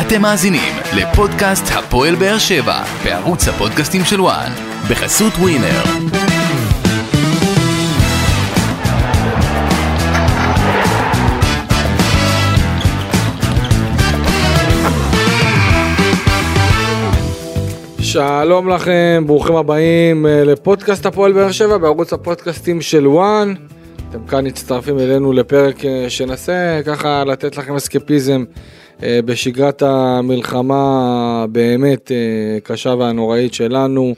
אתם מאזינים לפודקאסט הפועל באר שבע בערוץ הפודקאסטים של וואן בחסות ווינר. שלום לכם, ברוכים הבאים אה, לפודקאסט הפועל באר שבע בערוץ הפודקאסטים של וואן. אתם כאן מצטרפים אלינו לפרק אה, שננסה ככה לתת לכם אסקפיזם בשגרת המלחמה הבאמת קשה והנוראית שלנו.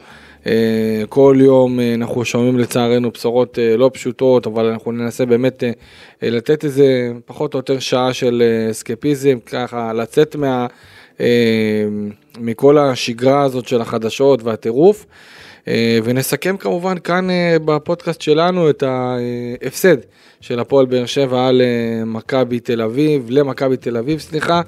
כל יום אנחנו שומעים לצערנו בשורות לא פשוטות, אבל אנחנו ננסה באמת לתת איזה פחות או יותר שעה של אסקפיזם, ככה לצאת מה... מכל השגרה הזאת של החדשות והטירוף. אה, ונסכם כמובן כאן אה, בפודקאסט שלנו את ההפסד של הפועל באר שבע על אה, מכבי תל אביב, למכבי תל אביב, סליחה,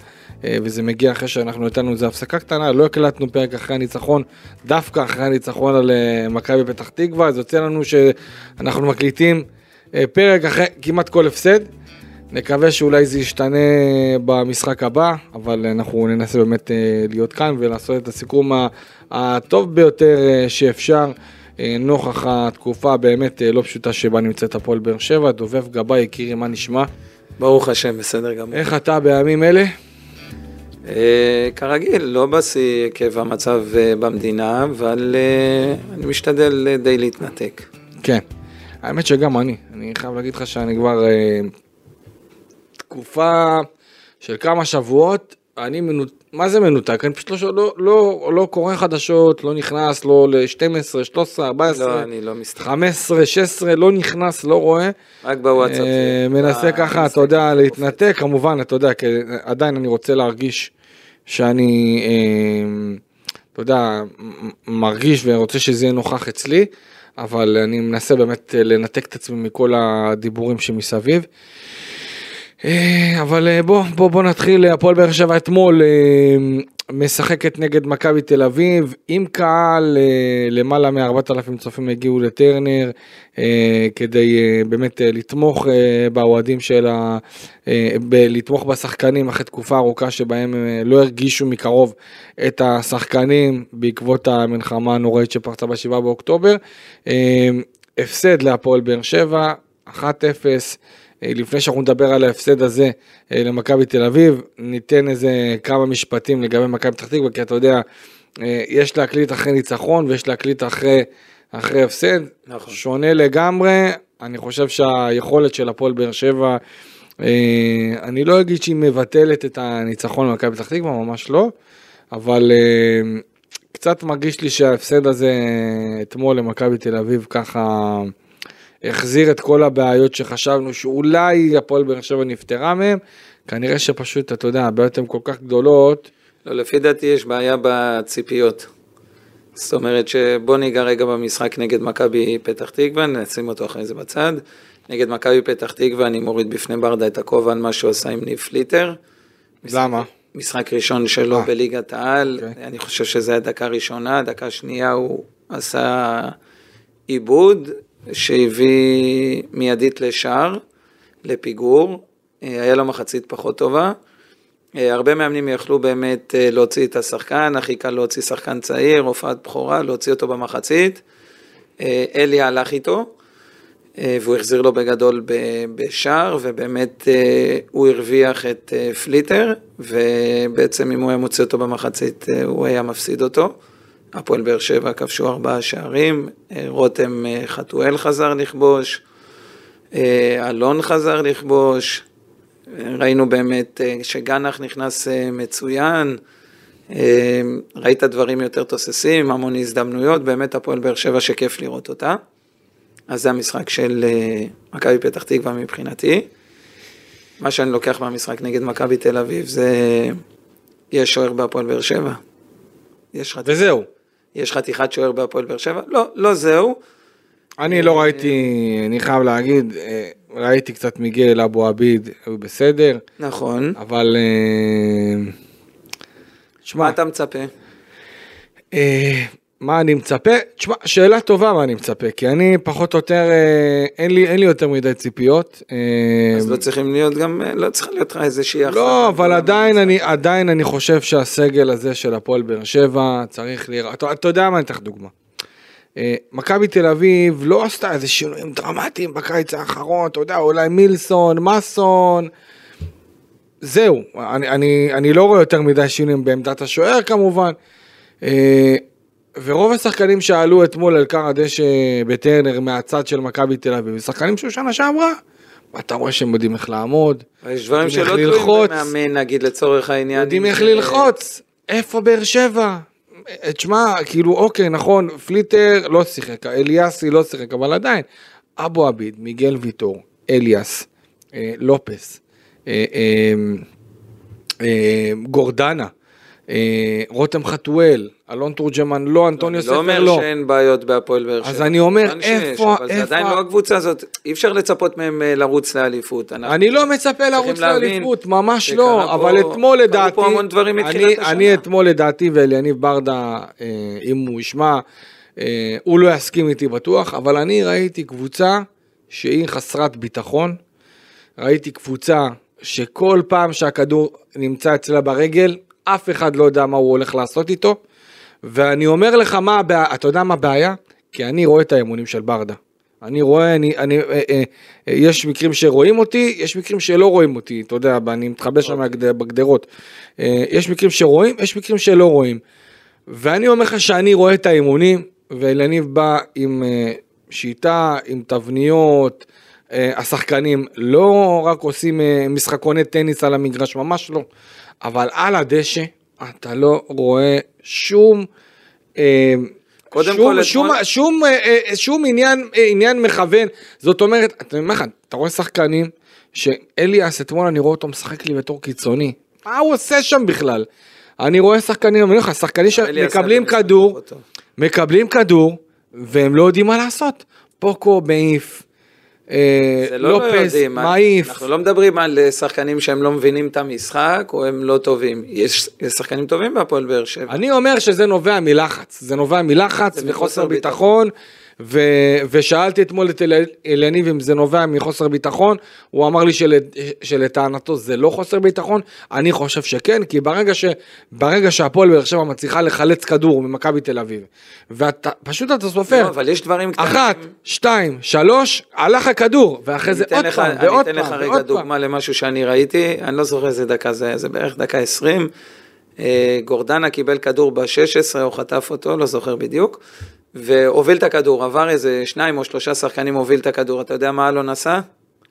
וזה מגיע אחרי שאנחנו נתנו איזה הפסקה קטנה, לא הקלטנו פרק אחרי הניצחון, דווקא אחרי הניצחון על מכבי פתח תקווה, אז יוצא לנו שאנחנו מקליטים פרק אחרי כמעט כל הפסד. נקווה שאולי זה ישתנה במשחק הבא, אבל אנחנו ננסה באמת אה, להיות כאן ולעשות את הסיכום הטוב ביותר אה, שאפשר. אה, נוכח התקופה באמת לא פשוטה שבה נמצאת הפועל באר שבע, דובב גבאי, יקירי, מה נשמע? ברוך השם, בסדר גמור. איך אתה בימים אלה? כרגיל, לא בשיא עקב המצב במדינה, אבל אני משתדל די להתנתק. כן, האמת שגם אני, אני חייב להגיד לך שאני כבר תקופה של כמה שבועות, אני מנותק, מה זה מנותק? אני פשוט לא, לא, לא, לא קורא חדשות, לא נכנס, לא ל-12, 13, 14, לא, אני לא מסתכל. 15, 16, לא נכנס, לא רואה. רק בוואטסאפ. אה, מנסה אה, ככה, אתה יודע, להתנתק, כמובן, אתה יודע, כי עדיין אני רוצה להרגיש שאני, אה, אתה יודע, מרגיש ורוצה שזה יהיה נוכח אצלי, אבל אני מנסה באמת לנתק את עצמי מכל הדיבורים שמסביב. אה, אבל אה, בוא, בוא, בוא נתחיל, הפועל באר שבע אתמול אה, משחקת נגד מכבי תל אביב, עם קהל, למעלה מ-4,000 צופים הגיעו לטרנר, כדי באמת לתמוך באוהדים של ה... לתמוך בשחקנים אחרי תקופה ארוכה שבהם לא הרגישו מקרוב את השחקנים בעקבות המלחמה הנוראית שפרצה ב-7 באוקטובר. הפסד להפועל באר שבע, 1-0. אה, לפני שאנחנו נדבר על ההפסד הזה אה, למכבי תל אביב, ניתן איזה כמה משפטים לגבי מכבי פתח תקווה, כי אתה יודע, אה, יש להקליט אחרי ניצחון ויש להקליט אחרי, אחרי הפסד, נכון. שונה לגמרי, אני חושב שהיכולת של הפועל באר שבע, אני לא אגיד שהיא מבטלת את הניצחון למכבי פתח תקווה, ממש לא, אבל קצת מרגיש לי שההפסד הזה אתמול למכבי תל אביב ככה... החזיר את כל הבעיות שחשבנו שאולי הפועל באר שבע נפטרה מהם, כנראה שפשוט, אתה יודע, הבעיות הן כל כך גדולות. לא, לפי דעתי יש בעיה בציפיות. זאת אומרת שבוא ניגע רגע במשחק נגד מכבי פתח תקווה, נשים אותו אחרי זה בצד. נגד מכבי פתח תקווה אני מוריד בפני ברדה את הכובע על מה שהוא עשה עם ניב פליטר. למה? משחק ראשון שלו 아, אה. בליגת העל, okay. אוקיי. אני חושב שזה היה דקה ראשונה, דקה שנייה הוא עשה עיבוד, שהביא מיידית לשער, לפיגור, אה, היה לו מחצית פחות טובה. אה, הרבה מאמנים יכלו באמת אה, להוציא את השחקן, הכי קל להוציא שחקן צעיר, הופעת בכורה, להוציא אותו במחצית. אלי הלך איתו, והוא החזיר לו בגדול בשער, ובאמת הוא הרוויח את פליטר, ובעצם אם הוא היה מוציא אותו במחצית, הוא היה מפסיד אותו. הפועל באר שבע כבשו ארבעה שערים, אה, רותם אה, חתואל חזר לכבוש, אה, אלון חזר לכבוש, ראינו באמת שגנח נכנס מצוין, ראית דברים יותר תוססים, המון הזדמנויות, באמת הפועל באר שבע שכיף לראות אותה. אז זה המשחק של מכבי פתח תקווה מבחינתי. מה שאני לוקח מהמשחק נגד מכבי תל אביב זה, יש שוער בהפועל באר שבע. יש חתיכת... וזהו. יש חתיכת שוער בהפועל באר שבע? לא, לא זהו. אני לא ראיתי, אני חייב להגיד, אה, ראיתי קצת מיגל אבו עביד, הוא בסדר. נכון. אבל... אה, שמע, אתה מצפה? מה אני מצפה? תשמע, שאלה טובה מה אני מצפה, כי אני פחות או יותר, אה, אין לי, אין לי יותר מדי ציפיות. אה, אז לא צריכים להיות גם, אה, לא צריכה להיות לך איזושהי הכנה. לא, אבל עדיין אני, עדיין אני חושב שהסגל הזה של הפועל באר שבע צריך לראות, אתה, אתה יודע מה, אני אתן לך דוגמה. מכבי תל אביב לא עשתה איזה שינויים דרמטיים בקיץ האחרון, אתה יודע, אולי מילסון, מסון, זהו, אני, אני, אני לא רואה יותר מדי שינויים בעמדת השוער כמובן. ורוב השחקנים שעלו אתמול על קר הדשא בטרנר מהצד של מכבי תל אביב, שחקנים של שנה שעברה, אתה רואה שהם יודעים איך לעמוד, יש דברים שלא תלויים. במאמן, נגיד לצורך העניין. יודעים איך ללחוץ, איפה באר שבע? אה, תשמע, כאילו, אוקיי, נכון, פליטר לא שיחק, אליאסי לא שיחק, אבל עדיין, אבו עביד, מיגל ויטור, אליאס, אה, לופס, אה, אה, אה, גורדנה, רותם חתואל, אלון תורג'מן לא, אנטוניו אני לא ספר אומר לא. שאין בעיות בהפועל באר שבע. אז אני אומר, שיש, איפה- אבל זה איפה- עדיין לא הקבוצה הזאת, אי אפשר לצפות מהם אה, לרוץ לאליפות. אני לא מצפה לרוץ לאליפות, ממש לא, אבל אתמול קרו לדעתי, פה המון דברים מתחילת אני- השנה. אני אתמול לדעתי, ואליניב ברדה, אה, אם הוא ישמע, אה, הוא לא יסכים איתי בטוח, אבל אני ראיתי קבוצה שהיא חסרת ביטחון, ראיתי קבוצה שכל פעם שהכדור נמצא אצלה ברגל, אף אחד לא יודע מה הוא הולך לעשות איתו, ואני אומר לך מה הבעיה, אתה יודע מה הבעיה? כי אני רואה את האמונים של ברדה. אני רואה, אני, אני, אה, אה, אה, יש מקרים שרואים אותי, יש מקרים שלא רואים אותי, אתה יודע, אני מתחבא שם מהגד- בגדרות. אה, יש מקרים שרואים, יש מקרים שלא רואים. ואני אומר לך שאני רואה את האימונים, ואלניב בא עם אה, שיטה, עם תבניות, אה, השחקנים לא רק עושים אה, משחקוני טניס על המגרש, ממש לא, אבל על הדשא אתה לא רואה שום... אה, קודם שום, כל, שום, אתמול- שום, אה, אה, שום עניין, עניין מכוון, זאת אומרת, אתה אומר לך, אתה רואה שחקנים שאליאס אתמול אני רואה אותו משחק לי בתור קיצוני, מה הוא עושה שם בכלל? אני רואה שחקנים, אני אומר לך, שחקנים שמקבלים כדור. מקבלים כדור, והם לא יודעים מה לעשות. פוקו מעיף, לא לא לופס יודעים, מעיף. אנחנו לא מדברים על אה, שחקנים שהם לא מבינים את המשחק או הם לא טובים, יש יש שחקנים טובים בהפועל באר שבע. אני אומר שזה נובע מלחץ, זה נובע מלחץ זה וחוסר מחוסר ביטחון, ו... ושאלתי אתמול את אל- אלניב אם זה נובע מחוסר ביטחון, הוא אמר לי של... שלטענתו זה לא חוסר ביטחון, אני חושב שכן, כי ברגע, ש... ברגע שהפועל באר שבע מצליחה לחלץ כדור ממכבי תל אביב, ואתה פשוט אתה סופר, לא, אבל יש דברים קטנים. אחת, שתיים, שלוש, הלך הכדור, ואחרי זה עוד לך- פעם, ועוד אני אתן לך פעם, רגע ועוד פעם. דוגמה למשהו שאני ראיתי, אני לא זוכר איזה דקה זה זה בערך דקה 20. אה, גורדנה קיבל כדור ב-16, הוא חטף אותו, לא זוכר בדיוק, והוביל את הכדור, עבר איזה שניים או שלושה שחקנים הוביל את הכדור, אתה יודע מה אלון עשה?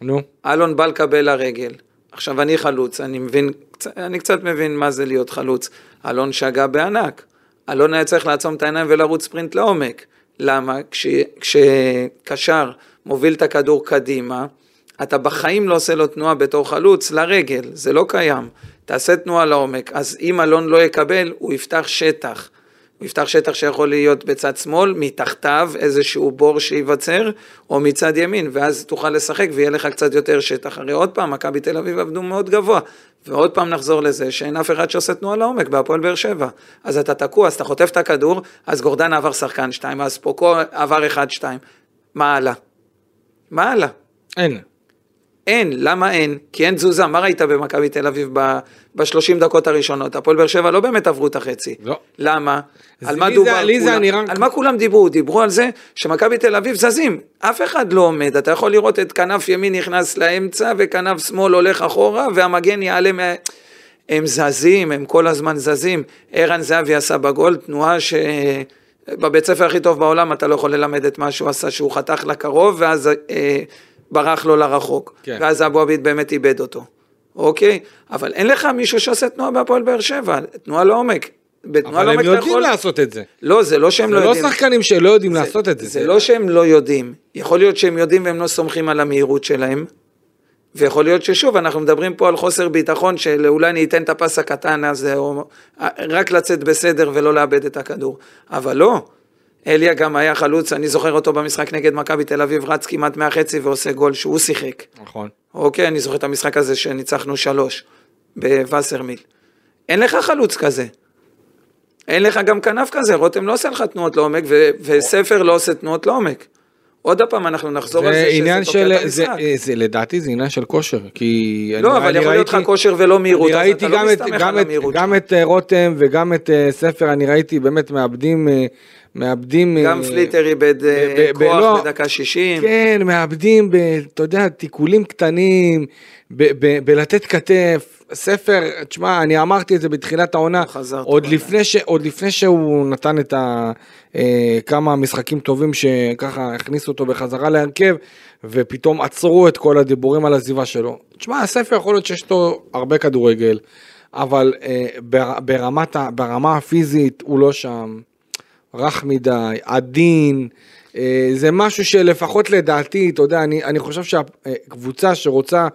נו, אלון בא לקבל לרגל. עכשיו אני חלוץ, אני מבין, אני קצת מבין מה זה להיות חלוץ. אלון שגה בענק. אלון היה צריך לעצום את העיניים ולרוץ ספרינט לעומק. למה? כש, כשקשר מוביל את הכדור קדימה, אתה בחיים לא עושה לו תנועה בתור חלוץ לרגל, זה לא קיים. תעשה תנועה לעומק, אז אם אלון לא יקבל, הוא יפתח שטח. הוא יפתח שטח שיכול להיות בצד שמאל, מתחתיו איזשהו בור שייווצר, או מצד ימין, ואז תוכל לשחק ויהיה לך קצת יותר שטח. הרי עוד פעם, מכבי תל אביב עבדו מאוד גבוה, ועוד פעם נחזור לזה שאין אף אחד שעושה תנועה לעומק בהפועל באר שבע. אז אתה תקוע, אז אתה חוטף את הכדור, אז גורדן עבר שחקן שתיים, אז פוקו עבר אחד שתיים. מה הלאה? מה הלאה? אין. אין, למה אין? כי אין תזוזה, מה ראית במכבי תל אביב ב-30 דקות הראשונות? הפועל באר שבע לא באמת עברו את החצי. לא. למה? על מה דובר? כולם- נראה- על מה כולם דיברו? דיברו על זה שמכבי תל אביב זזים, אף אחד לא עומד, אתה יכול לראות את כנף ימין נכנס לאמצע וכנף שמאל הולך אחורה והמגן יעלה מה... הם זזים, הם כל הזמן זזים. ערן זהבי עשה בגול תנועה ש... בבית ספר הכי טוב בעולם אתה לא יכול ללמד את מה שהוא עשה, שהוא חתך לקרוב ואז אה, ברח לו לרחוק. כן. ואז אבו עביד באמת איבד אותו. אוקיי? אבל אין לך מישהו שעושה תנועה בהפועל באר שבע, תנועה לעומק. בתנועה אבל הם לעומק אתה יודעים יכול... לעשות את זה. לא, זה לא שהם זה לא לא יודעים. שחקנים שלא יודעים לעשות את זה. זה לא שהם לא יודעים. יכול להיות שהם יודעים והם לא סומכים על המהירות שלהם. ויכול להיות ששוב, אנחנו מדברים פה על חוסר ביטחון של אולי אני אתן את הפס הקטן הזה, או רק לצאת בסדר ולא לאבד את הכדור. אבל לא. אליה גם היה חלוץ, אני זוכר אותו במשחק נגד מכבי תל אביב, רץ כמעט מהחצי ועושה גול שהוא שיחק. נכון. אוקיי, אני זוכר את המשחק הזה שניצחנו שלוש בווסרמיל. אין לך חלוץ כזה. אין לך גם כנף כזה, רותם לא עושה לך תנועות לעומק, ו- וספר לא עושה תנועות לעומק. עוד פעם, אנחנו נחזור על זה זה שזה עניין תוקע של, את זה, המשחק. זה לדעתי זה עניין של כושר, כי... לא, אני- אבל אני יכול להיות לך כושר ולא מהירות, אז אתה לא את, מסתמך גם על את, המהירות גם. את אה, רותם וגם את אה, ספר, אני ראיתי באמת מאבדים, אה, מאבדים... גם אה, פליטר איבד אה, ב- לא- כוח בדקה 60. כן, מאבדים, ב, אתה יודע, תיקולים קטנים, ב, ב, בלתת כתף. ספר, תשמע, אני אמרתי את זה בתחילת העונה, לא עוד. לפני, ש, עוד לפני שהוא נתן את ה, אה, כמה משחקים טובים שככה הכניסו אותו בחזרה להרכב, ופתאום עצרו את כל הדיבורים על עזיבה שלו. תשמע, הספר יכול להיות שיש לו הרבה כדורגל, אבל אה, בר, ברמת, ברמה הפיזית הוא לא שם. רך מדי, עדין, אה, זה משהו שלפחות לדעתי, אתה יודע, אני, אני חושב שהקבוצה שרוצה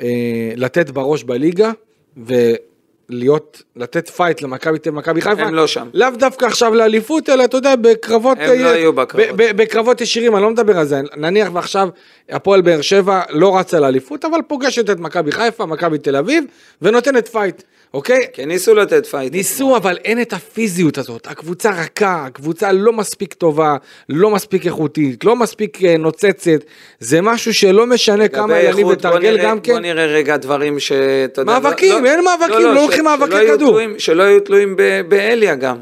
אה, לתת בראש בליגה ולהיות, לתת fight למכבי תל מכבי חיפה, הם לא שם. לאו דווקא עכשיו לאליפות, אלא אתה יודע, בקרבות, הם לא אה, היו בקרבות. בקרבות ישירים, אני לא מדבר על זה, נניח ועכשיו הפועל באר שבע לא רצה לאליפות, אבל פוגשת את מכבי חיפה, מכבי תל אביב, ונותנת fight, אוקיי? כן, ניסו לתת fight. ניסו, אבל אין את הפיזיות הזאת. הקבוצה רכה, הקבוצה לא מספיק טובה, לא מספיק איכותית, לא מספיק אה, נוצצת. זה משהו שלא משנה כמה ותרגל נראה- גם כן. בוא נראה רגע דברים שאתה יודע... מאבקים, אין מאבקים, לא לוקחים מאבקי כדור. תלויים- שלא יהיו תלויים באליה גם.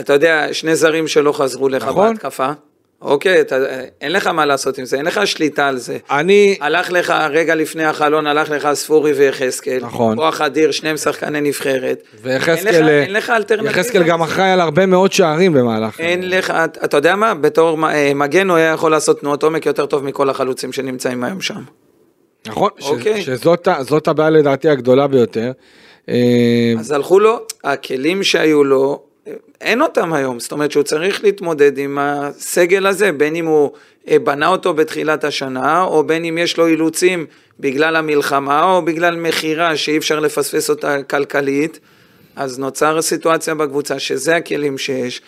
אתה יודע, שני זרים שלא חזרו לך נכון. בהתקפה. אוקיי, אתה, אין לך מה לעשות עם זה, אין לך שליטה על זה. אני, הלך לך, רגע לפני החלון, הלך לך ספורי ויחזקאל. נכון. כוח אדיר, שניהם שחקני נבחרת. אין ויחזקאל, אה, אין לך אלטרנטיבה. יחזקאל גם אחראי על הרבה מאוד שערים במהלך. אין לך, אתה יודע מה, בתור אה, מגן הוא היה יכול לעשות תנועות עומק יותר טוב מכל החלוצים שנמצאים היום שם. נכון, ש- אוקיי. שזאת ה- זאת הבעיה לדעתי הגדולה ביותר. אה, אז הלכו לו, הכלים שהיו לו, אין אותם היום, זאת אומרת שהוא צריך להתמודד עם הסגל הזה, בין אם הוא אה, בנה אותו בתחילת השנה, או בין אם יש לו אילוצים בגלל המלחמה, או בגלל מכירה שאי אפשר לפספס אותה כלכלית, אז נוצר סיטואציה בקבוצה שזה הכלים שיש.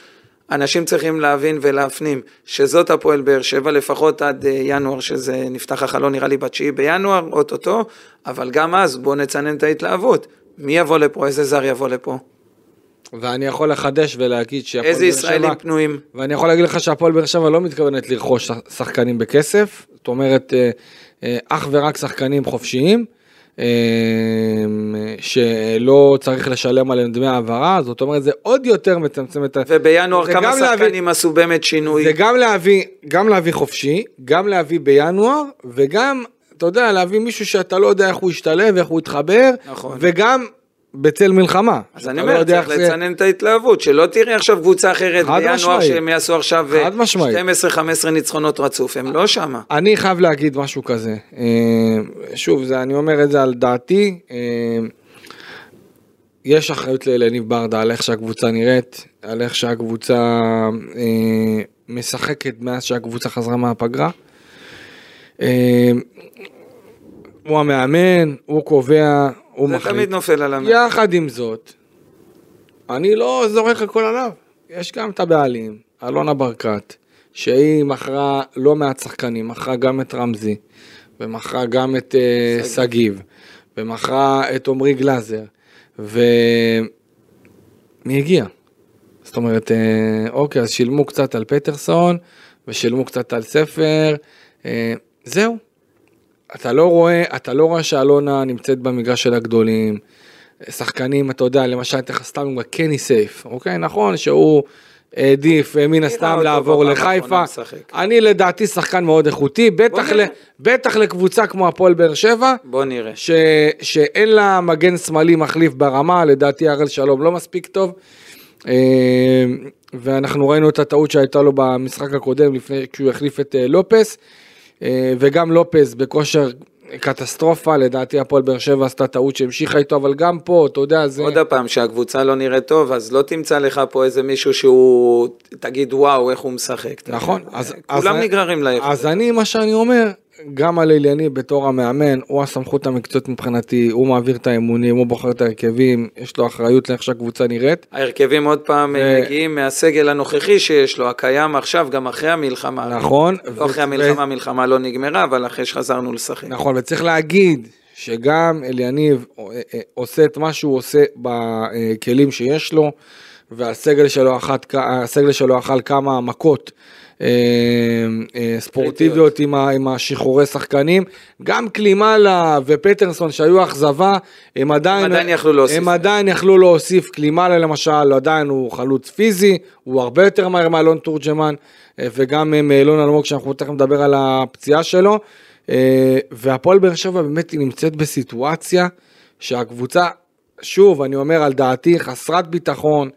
אנשים צריכים להבין ולהפנים שזאת הפועל באר שבע לפחות עד אה, ינואר שזה נפתח החלון נראה לי בתשיעי בינואר אוטוטו אבל גם אז בואו נצנן את ההתלהבות. מי יבוא לפה? איזה זר יבוא לפה ואני יכול לחדש ולהגיד שהפועל איזה באר ישראלים שבע- פנויים ואני יכול להגיד לך שהפועל באר שבע לא מתכוונת לרכוש שח- שחקנים בכסף, זאת אומרת אה, אה, אך ורק שחקנים חופשיים, אה, שלא צריך לשלם עליהם דמי העברה, זאת אומרת זה עוד יותר מצמצם את ה... ובינואר כמה גם להביא- שחקנים עשו באמת שינוי זה גם להביא, גם להביא חופשי, גם להביא בינואר, וגם, אתה יודע, להביא מישהו שאתה לא יודע איך הוא ישתלב, איך הוא יתחבר, נכון. וגם בצל מלחמה. אז אני לא אומר, יודע צריך זה- לצנן את ההתלהבות, שלא תראי עכשיו קבוצה אחרת בינואר. שהם יעשו עכשיו חד משמעית. 12-15 ניצחונות רצוף, הם לא שמה. אני חייב להגיד משהו כזה. אה, שוב, זה, אני אומר את זה על דעתי. אה, יש אחריות לאליניב ברדה על איך שהקבוצה נראית, על איך שהקבוצה אה, משחקת מאז שהקבוצה חזרה מהפגרה. אה, הוא המאמן, הוא קובע, הוא זה מחליט. תמיד נופל על המאמן. יחד עם זאת, אני לא זורק הכל עליו. יש גם את הבעלים, אלונה ברקת, שהיא מכרה לא מעט שחקנים, מכרה גם את רמזי, ומכרה גם את אה, שגיב, ומכרה את עמרי גלאזר, ומי הגיע? זאת אומרת, אה, אוקיי, אז שילמו קצת על פטרסון, ושילמו קצת על ספר, אה, זהו. אתה לא רואה, אתה לא רואה שאלונה נמצאת במגרש של הגדולים. שחקנים, אתה יודע, למשל, אתן לך סתם עם קני סייף, אוקיי? נכון שהוא העדיף אה, מן הסתם לעבור לחיפה. אני לדעתי שחקן מאוד איכותי, בטח, ל. בטח לקבוצה כמו הפועל באר שבע, בוא נראה. ש, שאין לה מגן שמאלי מחליף ברמה, לדעתי הראל שלום לא מספיק טוב. אה, ואנחנו ראינו את הטעות שהייתה לו במשחק הקודם, לפני, כשהוא החליף את אה, לופס, וגם לופס בכושר קטסטרופה, לדעתי הפועל באר שבע עשתה טעות שהמשיכה איתו, אבל גם פה, אתה יודע, זה... עוד פעם, שהקבוצה לא נראית טוב, אז לא תמצא לך פה איזה מישהו שהוא, תגיד וואו, איך הוא משחק. נכון. אז... כולם אז- נגררים לאיכות. אז אני, מה שאני אומר, גם על אליני בתור המאמן, הוא הסמכות המקצועית מבחינתי, הוא מעביר את האמונים, הוא בוחר את ההרכבים, יש לו אחריות לאיך שהקבוצה נראית. ההרכבים עוד פעם ו- מגיעים מהסגל הנוכחי שיש לו, הקיים עכשיו, גם אחרי המלחמה. נכון. לא אחרי ו- המלחמה, המלחמה לא נגמרה, אבל אחרי שחזרנו לשחק. נכון, וצריך להגיד שגם אליניב אה, אה, עושה את מה שהוא עושה בכלים שיש לו, והסגל שלו, אחת, שלו אכל כמה מכות אה, אה, ספורטיביות עם, ה, עם השחרורי שחקנים. גם קלימלה ופטרסון שהיו אכזבה, הם עדיין, הם עדיין יכלו להוסיף. הם עדיין יכלו להוסיף. קלימלה למשל, עדיין הוא חלוץ פיזי, הוא הרבה יותר מהר מאלון תורג'מן, אה, וגם מאלון אלמוג, שאנחנו תכף נדבר על הפציעה שלו. והפועל באר שבע באמת היא נמצאת בסיטואציה שהקבוצה, שוב, אני אומר על דעתי, חסרת ביטחון.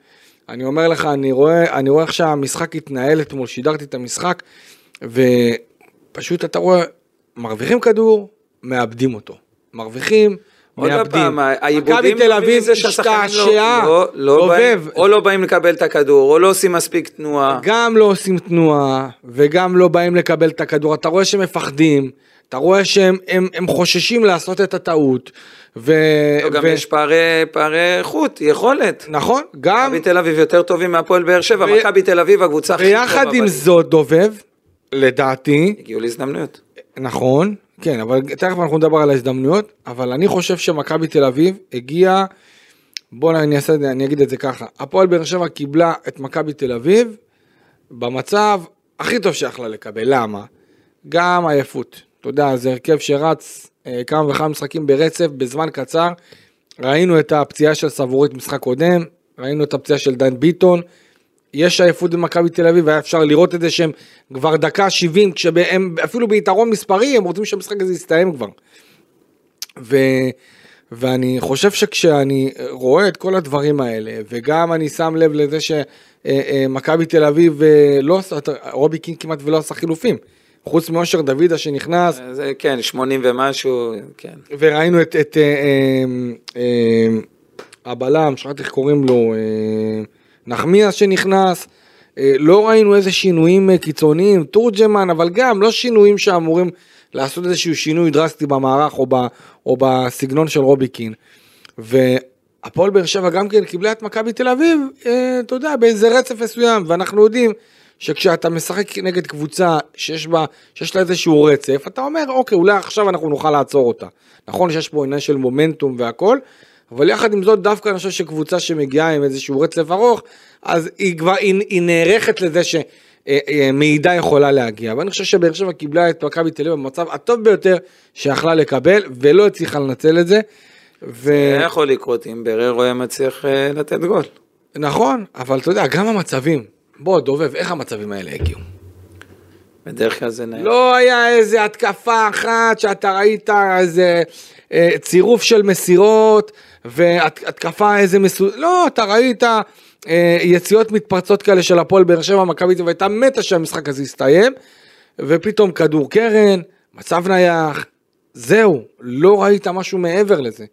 אני אומר לך, אני רואה, אני רואה איך שהמשחק התנהל אתמול, שידרתי את המשחק, ופשוט אתה רואה, מרוויחים כדור, מאבדים אותו. מרוויחים, עוד פעם, העיבודים תל אביב השתעשעה, לא, לא או לא באים לקבל את הכדור, או לא עושים מספיק תנועה. גם לא עושים תנועה, וגם לא באים לקבל את הכדור. אתה רואה שהם מפחדים, אתה רואה שהם הם, הם חוששים לעשות את הטעות. ו... לא, גם ו... יש פערי, פערי איכות, יכולת. נכון, גם... מכבי תל אביב יותר טובים מהפועל באר שבע, ו... מכבי תל אביב הקבוצה הכי טובה. ויחד עם זאת, דובב, לדעתי... הגיעו להזדמנויות. נכון, כן, אבל תכף אנחנו נדבר על ההזדמנויות, אבל אני חושב שמכבי תל אביב הגיעה, בואו אני, אעשה, אני אגיד את זה ככה, הפועל באר שבע קיבלה את מכבי תל אביב במצב הכי טוב שיכלה לקבל, למה? גם עייפות, אתה יודע, זה הרכב שרץ אה, כמה וכמה משחקים ברצף בזמן קצר. ראינו את הפציעה של סבורית משחק קודם, ראינו את הפציעה של דן ביטון. יש עייפות במכבי תל אביב, היה אפשר לראות את זה שהם כבר דקה 70, כשהם אפילו ביתרון מספרי, הם רוצים שהמשחק הזה יסתיים כבר. ו, ואני חושב שכשאני רואה את כל הדברים האלה, וגם אני שם לב לזה שמכבי תל אביב אה, לא עושה, רובי קינג כמעט ולא עשה חילופים. חוץ מאושר דוידה שנכנס. זה כן, 80 ומשהו, כן. וראינו את, את אה, אה, אה, הבלם, שכחתי איך קוראים לו, אה, נחמיאס שנכנס. אה, לא ראינו איזה שינויים אה, קיצוניים, תורג'מן, אבל גם לא שינויים שאמורים לעשות איזשהו שינוי דרסטי במערך או, ב, או בסגנון של רובי קין. והפועל באר שבע גם כן קיבלה את מכבי תל אביב, אה, אתה יודע, באיזה רצף מסוים, ואנחנו יודעים שכשאתה משחק נגד קבוצה שיש בה, שיש לה איזשהו רצף, אתה אומר, אוקיי, אולי עכשיו אנחנו נוכל לעצור אותה. נכון שיש פה עניין של מומנטום והכל, אבל יחד עם זאת, דווקא אני חושב שקבוצה שמגיעה עם איזשהו רצף ארוך, אז היא כבר, היא, היא נערכת לזה שמידע יכולה להגיע. ואני חושב שבאר שבע קיבלה את מכבי תל אביב במצב הטוב ביותר שיכלה לקבל, ולא הצליחה לנצל את זה. ו... זה יכול לקרות אם בררו היה מצליח אה, לתת גול. נכון, אבל אתה יודע, גם המצבים, בוא, דובב, איך המצבים האלה הגיעו? בדרך כלל זה נעים. לא היה איזה התקפה אחת שאתה ראית איזה אה, צירוף של מסירות והתקפה איזה מסו... לא, אתה ראית אה, יציאות מתפרצות כאלה של הפועל באר שבע, מכבי תל והייתה מתה שהמשחק הזה יסתיים, ופתאום כדור קרן, מצב נייח, זהו, לא ראית משהו מעבר לזה.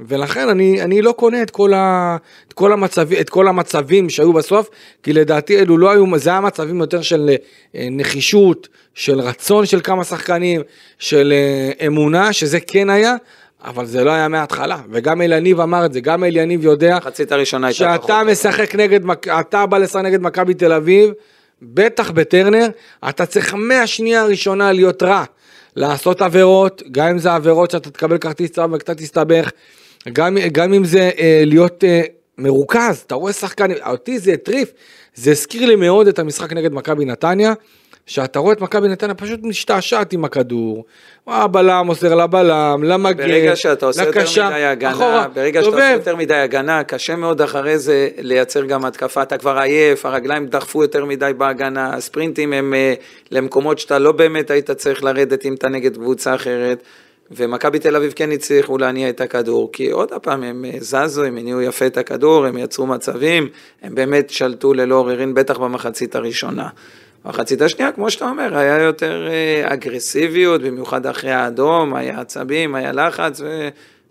ולכן אני, אני לא קונה את כל, ה, את, כל המצב, את כל המצבים שהיו בסוף, כי לדעתי אלו לא היו, זה היה מצבים יותר של אה, נחישות, של רצון של כמה שחקנים, של אה, אמונה, שזה כן היה, אבל זה לא היה מההתחלה, וגם אליניב אמר את זה, גם אליניב יודע, מחצית הראשונה הייתה שאתה משחק נגד, אתה בא לשחק נגד מכבי תל אביב, בטח בטרנר, אתה צריך מהשנייה הראשונה להיות רע. לעשות עבירות, גם אם זה עבירות שאתה תקבל כרטיס צהוב וקצת תסתבך, גם, גם אם זה אה, להיות אה, מרוכז, אתה רואה שחקן, אותי זה הטריף, זה הזכיר לי מאוד את המשחק נגד מכבי נתניה, שאתה רואה את מכבי נתניה פשוט משתעשעת עם הכדור, הבלם מוסר לבלם, למגן, ברגע שאתה עושה לקשה, יותר מדי הגנה, אחורה, ברגע שאתה עושה יותר מדי הגנה, קשה מאוד אחרי זה לייצר גם התקפה, אתה כבר עייף, הרגליים דחפו יותר מדי בהגנה, הספרינטים הם uh, למקומות שאתה לא באמת היית צריך לרדת אם אתה נגד קבוצה אחרת. ומכבי תל אביב כן הצליחו להניע את הכדור, כי עוד פעם הם אה, זזו, הם הניעו יפה את הכדור, הם יצרו מצבים, הם באמת שלטו ללא עוררין, בטח במחצית הראשונה. במחצית השנייה, כמו שאתה אומר, היה יותר אה, אגרסיביות, במיוחד אחרי האדום, היה עצבים, היה לחץ,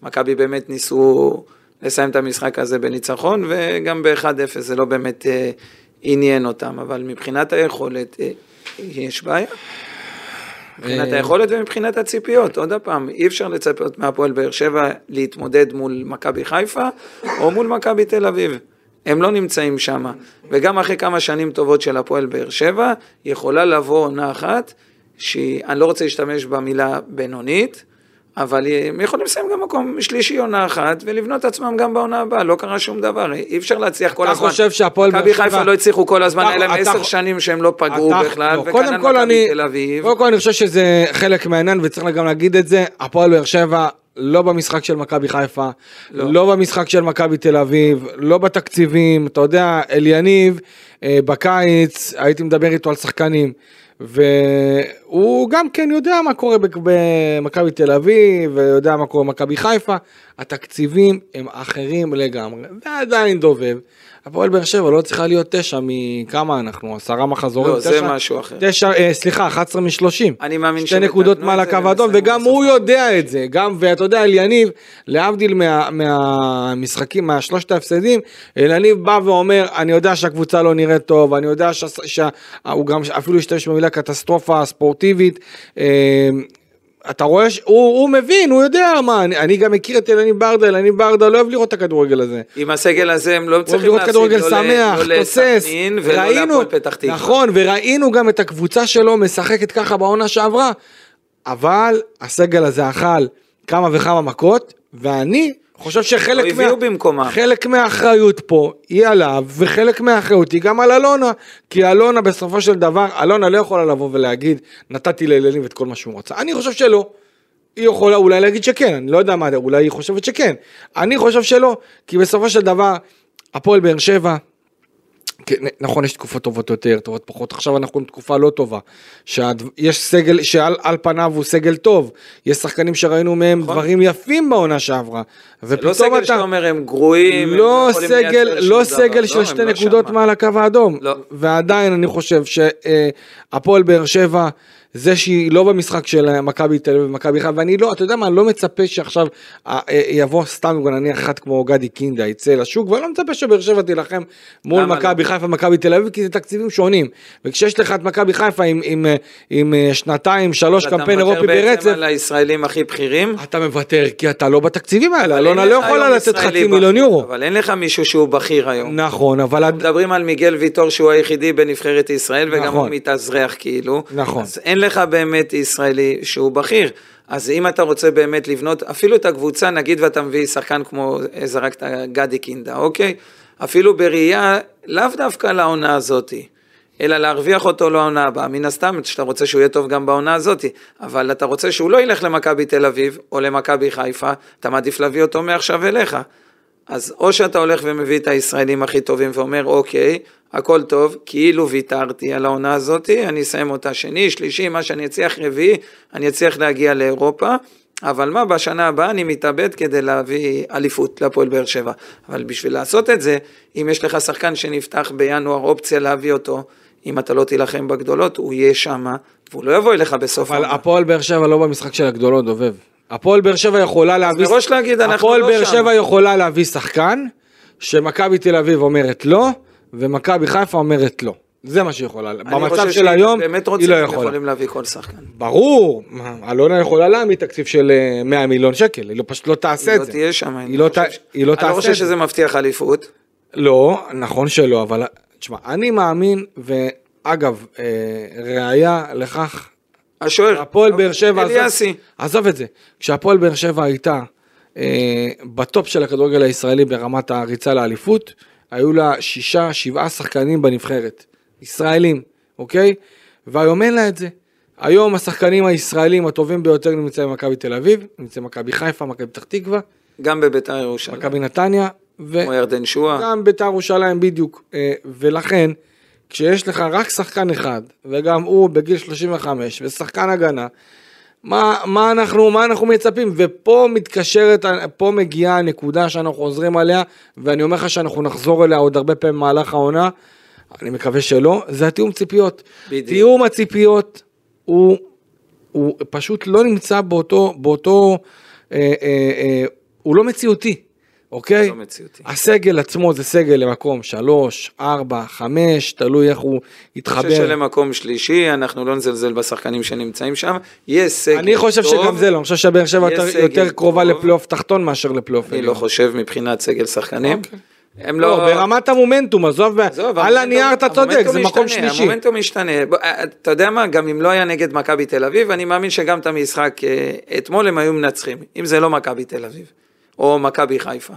ומכבי באמת ניסו לסיים את המשחק הזה בניצחון, וגם ב-1-0 זה לא באמת אה, עניין אותם, אבל מבחינת היכולת, יש בעיה. מבחינת אה, היכולת ומבחינת הציפיות, עוד פעם, אי אפשר לצפות מהפועל באר שבע להתמודד מול מכבי חיפה או מול מכבי תל אביב. הם לא נמצאים שם. וגם אחרי כמה שנים טובות של הפועל באר שבע, יכולה לבוא עונה אחת, שאני לא רוצה להשתמש במילה בינונית, אבל הם יכולים לסיים גם מקום שלישי עונה אחת, ולבנות עצמם גם בעונה הבאה, לא קרה שום דבר, אי אפשר להצליח כל הזמן. אתה חושב שהפועל באר שבע... מכבי חיפה לא הצליחו כל הזמן, היה להם עשר שנים שהם לא פגעו בכלל, לא, וכאן מכבי תל אביב. קודם כל אני חושב שזה חלק מהעניין, וצריך גם להגיד את זה, הפועל באר שבע לא במשחק של מכבי חיפה, לא. לא במשחק של מכבי תל אביב, לא בתקציבים, אתה יודע, אליניב, אה, בקיץ, הייתי מדבר איתו על שחקנים. והוא גם כן יודע מה קורה במכבי תל אביב, ויודע מה קורה במכבי חיפה, התקציבים הם אחרים לגמרי, ועדיין דובב. הפועל באר שבע לא צריכה להיות תשע מכמה אנחנו, עשרה מחזורים, לא, תשע, זה משהו אחר. תשע, אה, סליחה, 11 משלושים. אני מאמין שתי נקודות מעל הקו האדום, וגם הוא יודע את זה, גם, ואתה יודע, אליניב, להבדיל מה, מהמשחקים, מהשלושת ההפסדים, אליניב בא ואומר, אני יודע שהקבוצה לא נראית טוב, אני יודע שהוא גם אפילו השתמש במילה קטסטרופה ספורטיבית, אה, אתה רואה שהוא הוא מבין, הוא יודע מה, אני, אני גם מכיר את אלני ברדה, אלני ברדה לא אוהב לראות את הכדורגל הזה. עם הסגל הזה הם לא צריכים להפסיד, כדורגל לא, שמח, לא לסכנין ולא להפועל פתח תקווה. נכון, וראינו גם את הקבוצה שלו משחקת ככה בעונה שעברה, אבל הסגל הזה אכל כמה וכמה מכות, ואני חושב שחלק לא מה, חלק מהאחריות פה היא עליו, וחלק מהאחריות היא גם על אלונה, כי אלונה בסופו של דבר, אלונה לא יכולה לבוא ולהגיד, נתתי לאלניב את כל מה שהוא רצה. אני חושב שלא. היא יכולה אולי להגיד שכן, אני לא יודע מה, אולי היא חושבת שכן. אני חושב שלא, כי בסופו של דבר, הפועל באר שבע, נכון, יש תקופות טובות יותר, טובות פחות, עכשיו אנחנו בתקופה לא טובה. שיש סגל, שעל פניו הוא סגל טוב, יש שחקנים שראינו מהם נכון. דברים יפים בעונה שעברה. ופתאום לא סגל אתה... שאתה אומר הם גרועים, לא הם סגל, לא סגל של לא, שתי לא נקודות לא מעל הקו האדום. לא. ועדיין אני חושב שהפועל באר שבע... זה שהיא לא במשחק של מכבי תל אביב ומכבי חיפה, ואני לא, אתה יודע מה, לא מצפה שעכשיו אה, אה, יבוא סתם נניח אחד כמו גדי קינדה, יצא לשוק, ואני לא מצפה שבאר שבע תילחם מול מכבי לא? חיפה ומכבי תל אביב, כי זה תקציבים שונים. וכשיש לך את מכבי חיפה עם, עם, עם, עם אה, שנתיים, שלוש קמפיין אירופי ברצף, אתה מוותר בעצם על הישראלים הכי בכירים? אתה מוותר, כי אתה לא בתקציבים האלה, אלונה לא יכולה לתת חצי מיליון יורו. אבל אין לך מישהו שהוא בכיר היום. נכון, אבל... מדברים על מיגל ויטור שהוא היחידי בנבחרת ישראל, וגם נכון. הוא מתאזרח כאילו. נכון. אין לך באמת ישראלי שהוא בכיר. אז אם אתה רוצה באמת לבנות, אפילו את הקבוצה, נגיד ואתה מביא שחקן כמו, זרקת גדי קינדה, אוקיי? אפילו בראייה, לאו דווקא לעונה הזאתי. אלא להרוויח אותו לעונה הבאה, מן הסתם שאתה רוצה שהוא יהיה טוב גם בעונה הזאת, אבל אתה רוצה שהוא לא ילך למכבי תל אביב או למכבי חיפה, אתה מעדיף להביא אותו מעכשיו אליך. אז או שאתה הולך ומביא את הישראלים הכי טובים ואומר אוקיי, הכל טוב, כאילו ויתרתי על העונה הזאתי, אני אסיים אותה שני, שלישי, מה שאני אצליח רביעי, אני אצליח להגיע לאירופה, אבל מה, בשנה הבאה אני מתאבד כדי להביא אליפות להפועל באר שבע. אבל בשביל לעשות את זה, אם יש לך שחקן שנפתח בינואר אופציה להביא אותו, אם אתה לא תילחם בגדולות, הוא יהיה שם, והוא לא יבוא אליך בסוף אבל הפועל באר שבע לא במשחק של הגדולות, דובב. הפועל באר שבע יכולה להביא... אז מראש להגיד, אנחנו לא שם. הפועל באר שבע יכולה להביא שחקן, שמכבי תל אביב אומרת לא, ומכבי חיפה אומרת לא. זה מה שהיא יכולה, במצב של היום, היא לא יכולה. אני חושב יכולים להביא כל שחקן. ברור, אלונה יכולה להעמיד תקציב של 100 אה, מיליון שקל, היא לא, פשוט לא תעשה את זה. היא לא תהיה שם, היא לא, לא תעשה את זה. אני לא חושב שזה מבטיח אליפות. לא, נכון שלא, אבל תשמע, אני מאמין, ואגב, אה, ראיה לכך, השוער, הפועל באר שבע, אליאסי, עזוב את זה, כשהפועל באר שבע הייתה אה, בטופ של הכדורגל הישראלי ברמת הריצה לאליפות, היו לה שישה, שבעה שחקנים בנבחרת, ישראלים, אוקיי? והיום אין לה את זה. היום השחקנים הישראלים הטובים ביותר נמצאים במכבי תל אביב, נמצאים במכבי חיפה, מכבי פתח תקווה. גם בביתר ירושלים. מכבי נתניה. ו... כמו ירדן שואה. גם ביתר ירושלים בדיוק. אה, ולכן, כשיש לך רק שחקן אחד, וגם הוא בגיל 35, ושחקן הגנה, מה, מה, אנחנו, מה אנחנו מצפים? ופה מתקשרת, פה מגיעה הנקודה שאנחנו חוזרים עליה, ואני אומר לך שאנחנו נחזור אליה עוד הרבה פעמים במהלך העונה, אני מקווה שלא, זה התיאום ציפיות. בדיוק. תיאום הציפיות הוא, הוא פשוט לא נמצא באותו, באותו, אה, אה, אה, הוא לא מציאותי. אוקיי? לא מציאותי. הסגל עצמו זה סגל למקום שלוש, ארבע, חמש, תלוי איך הוא יתחבר. אני חושב שלמקום שלישי, אנחנו לא נזלזל בשחקנים שנמצאים שם, יש סגל טוב. אני חושב טוב, שגם זה לא, אני חושב שבאר שבע יותר, יותר קרובה לפלייאוף תחתון מאשר לפלייאוף. אני לא חושב מבחינת סגל שחקנים. אוקיי. הם לא... לא, ברמת המומנטום, עזוב, על הנייר אתה צודק, זה מקום שלישי. המומנטום משתנה, אה, אתה יודע מה, גם אם לא היה נגד מכבי תל אביב, אני מאמין שגם את המשחק אה, אתמול הם היו מנצחים, אם זה לא מכבי תל אביב, או מכבי חיפה.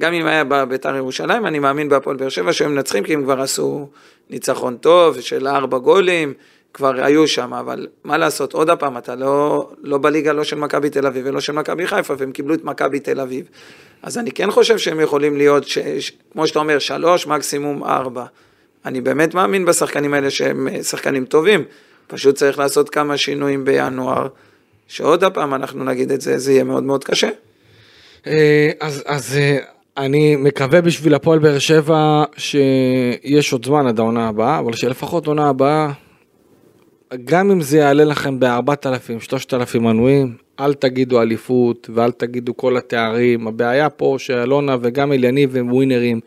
גם אם היה בביתר ירושלים, אני מאמין בהפועל באר שבע שהם מנצחים, כי הם כבר עשו ניצחון טוב של ארבע גולים, כבר היו שם, אבל מה לעשות, עוד פעם, אתה לא, לא בליגה לא של מכבי תל אביב ולא של מכבי חיפה, והם קיבלו את מכבי תל אביב. אז אני כן חושב שהם יכולים להיות, ש, ש, כמו שאתה אומר, שלוש, מקסימום ארבע. אני באמת מאמין בשחקנים האלה שהם אה, שחקנים טובים, פשוט צריך לעשות כמה שינויים בינואר, שעוד פעם אנחנו נגיד את זה, זה יהיה מאוד מאוד קשה. אה, אז, אז אה, אני מקווה בשביל הפועל באר שבע שיש עוד זמן עד העונה הבאה, אבל שלפחות עונה הבאה גם אם זה יעלה לכם ב-4,000, 3,000 מנויים, אל תגידו אליפות ואל תגידו כל התארים. הבעיה פה שאלונה וגם אליניב הם ווינרים.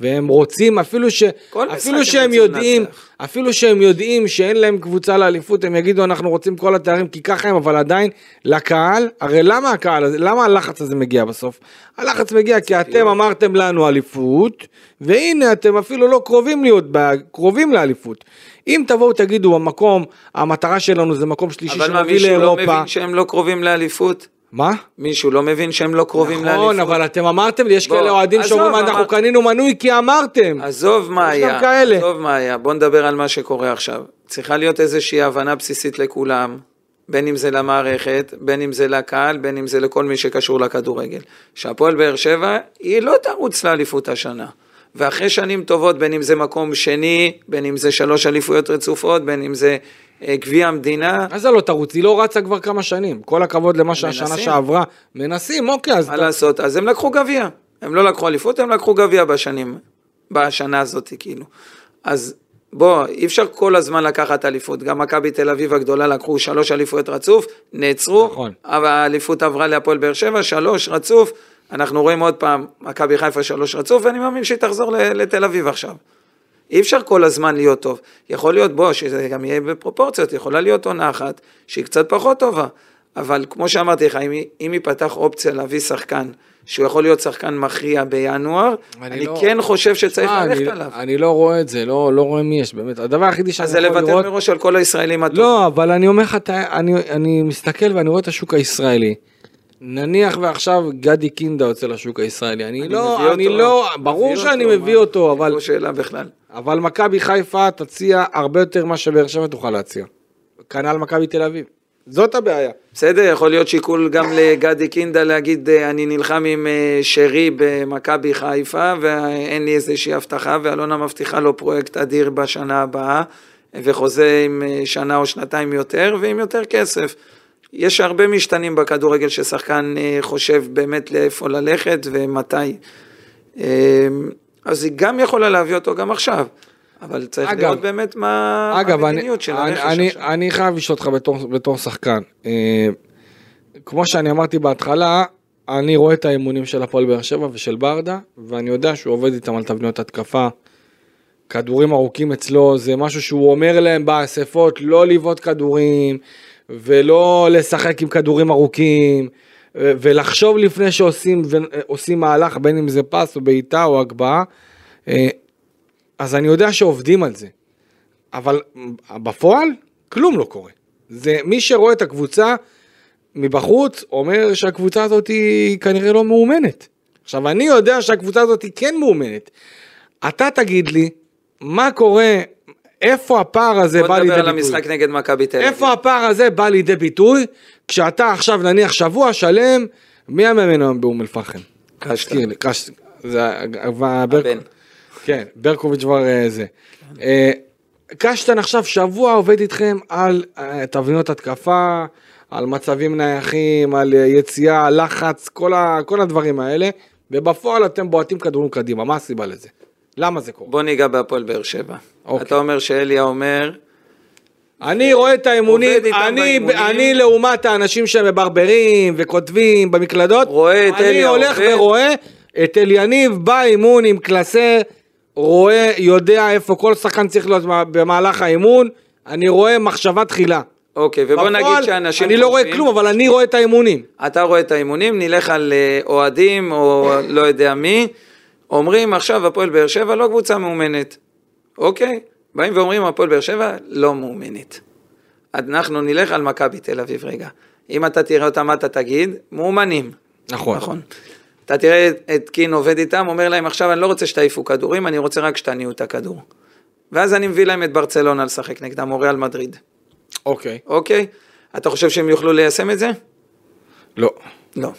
והם רוצים אפילו ש... אפילו שהם יודעים, נצח. אפילו שהם יודעים שאין להם קבוצה לאליפות, הם יגידו אנחנו רוצים כל התארים כי ככה הם, אבל עדיין לקהל, הרי למה הקהל הזה, למה הלחץ הזה מגיע בסוף? הלחץ מגיע כי אתם אמרתם לנו אליפות, והנה אתם אפילו לא קרובים להיות, קרובים לאליפות. אם תבואו תגידו המקום, המטרה שלנו זה מקום שלישי שמביא לאירופה. אבל מה, מישהו לא מבין שהם לא קרובים לאליפות? מה? מישהו לא מבין שהם לא קרובים נכון, לאליפות. נכון, אבל אתם אמרתם, יש בוא, כאלה אוהדים שאומרים, אנחנו אמר... קנינו מנוי כי אמרתם. עזוב מה היה, כאלה. עזוב מה היה, בוא נדבר על מה שקורה עכשיו. צריכה להיות איזושהי הבנה בסיסית לכולם, בין אם זה למערכת, בין אם זה לקהל, בין אם זה לכל מי שקשור לכדורגל. שהפועל באר שבע, היא לא תרוץ לאליפות השנה. ואחרי שנים טובות, בין אם זה מקום שני, בין אם זה שלוש אליפויות רצופות, בין אם זה גביע המדינה. מה זה לא תרוץ? היא לא רצה כבר כמה שנים. כל הכבוד למה שהשנה שעברה. מנסים, אוקיי, אז... מה לעשות? אז הם לקחו גביע. הם לא לקחו אליפות, הם לקחו גביע בשנים, בשנה הזאת, כאילו. אז בוא, אי אפשר כל הזמן לקחת אליפות. גם מכבי תל אביב הגדולה לקחו שלוש אליפויות רצוף, נעצרו. נכון. אבל האליפות עברה להפועל באר שבע, שלוש רצוף. אנחנו רואים עוד פעם, מכבי חיפה שלוש רצוף, ואני מאמין שהיא תחזור לתל אביב עכשיו. אי אפשר כל הזמן להיות טוב. יכול להיות, בוא, שזה גם יהיה בפרופורציות, יכולה להיות עונה אחת שהיא קצת פחות טובה. אבל כמו שאמרתי לך, אם, אם ייפתח אופציה להביא שחקן, שהוא יכול להיות שחקן מכריע בינואר, אני, אני לא... כן חושב שצריך ללכת אני, עליו. אני לא רואה את זה, לא, לא רואה מי יש, באמת. הדבר היחידי שאני יכול לראות... אז זה לוותר מראש על כל הישראלים הטוב. לא, אבל אני אומר לך, אני, אני מסתכל ואני רואה את השוק הישראלי. נניח ועכשיו גדי קינדה יוצא לשוק הישראלי, אני, אני לא, אני אותו, לא, ברור שאני אותו, מביא מה, אותו, אבל, לא שאלה בכלל. אבל מכבי חיפה תציע הרבה יותר ממה שבאר שבע תוכל להציע. כנ"ל מכבי תל אביב. זאת הבעיה. בסדר, יכול להיות שיקול גם לגדי קינדה להגיד אה, אני נלחם עם אה, שרי במכבי חיפה ואין לי איזושהי הבטחה ואלונה מבטיחה לו פרויקט אדיר בשנה הבאה וחוזה עם אה, שנה או שנתיים יותר ועם יותר כסף. יש הרבה משתנים בכדורגל ששחקן אה, חושב באמת לאיפה ללכת ומתי. אה, אז היא גם יכולה להביא אותו גם עכשיו. אבל צריך אגב, לראות באמת מה אגב, המדיניות אני, של הרכש אני, עכשיו. אני חייב לשאול אותך בתור, בתור שחקן. אה, כמו שאני אמרתי בהתחלה, אני רואה את האימונים של הפועל באר שבע ושל ברדה, ואני יודע שהוא עובד איתם על תבניות התקפה. כדורים ארוכים אצלו זה משהו שהוא אומר להם באספות לא לבעוט כדורים, ולא לשחק עם כדורים ארוכים, ולחשוב לפני שעושים עושים מהלך, בין אם זה פס או בעיטה או הגבהה, אה, אז אני יודע שעובדים על זה. אבל בפועל, כלום לא קורה. זה מי שרואה את הקבוצה מבחוץ, אומר שהקבוצה הזאת היא כנראה לא מאומנת. עכשיו, אני יודע שהקבוצה הזאת היא כן מאומנת. אתה תגיד לי, מה קורה איפה הפער הזה בא לידי ביטוי? בוא נדבר על המשחק נגד מכבי תל אביב. איפה הפער הזה בא לידי ביטוי, כשאתה עכשיו נניח שבוע שלם, מי המאמן היום באום אל-פחם? קשטה. זה הבן. כן, ברקוביץ' כבר אה, זה. אה, קשטן עכשיו שבוע עובד איתכם על אה, תבניות התקפה, על מצבים נייחים, על יציאה, לחץ, כל, ה, כל הדברים האלה, ובפועל אתם בועטים כדורים קדימה, מה הסיבה לזה? למה זה קורה? בוא ניגע בהפועל באר שבע. אוקיי. אתה אומר שאליה אומר... אני רואה את האימונים, אני, אני לעומת האנשים שמברברים וכותבים במקלדות, רואה את אני הולך עובד. ורואה את אליניב באימון עם קלסר, רואה, יודע איפה כל שחקן צריך להיות במהלך האימון, אני רואה מחשבה תחילה. אוקיי, ובוא בפועל, נגיד שאנשים אני לא רואה כלום, אבל אני רואה את האימונים. אתה רואה את האימונים, נלך על אה, אוהדים או לא יודע מי. אומרים עכשיו הפועל באר שבע לא קבוצה מאומנת, אוקיי? באים ואומרים הפועל באר שבע לא מאומנת. אנחנו נלך על מכבי תל אביב רגע. אם אתה תראה אותם, מה אתה תגיד? מאומנים. נכון. נכון. אתה תראה את קין עובד איתם, אומר להם עכשיו אני לא רוצה שתעיפו כדורים, אני רוצה רק שתניעו את הכדור. ואז אני מביא להם את ברצלונה לשחק נגדם, או ריאל מדריד. אוקיי. אוקיי? אתה חושב שהם יוכלו ליישם את זה? לא. לא.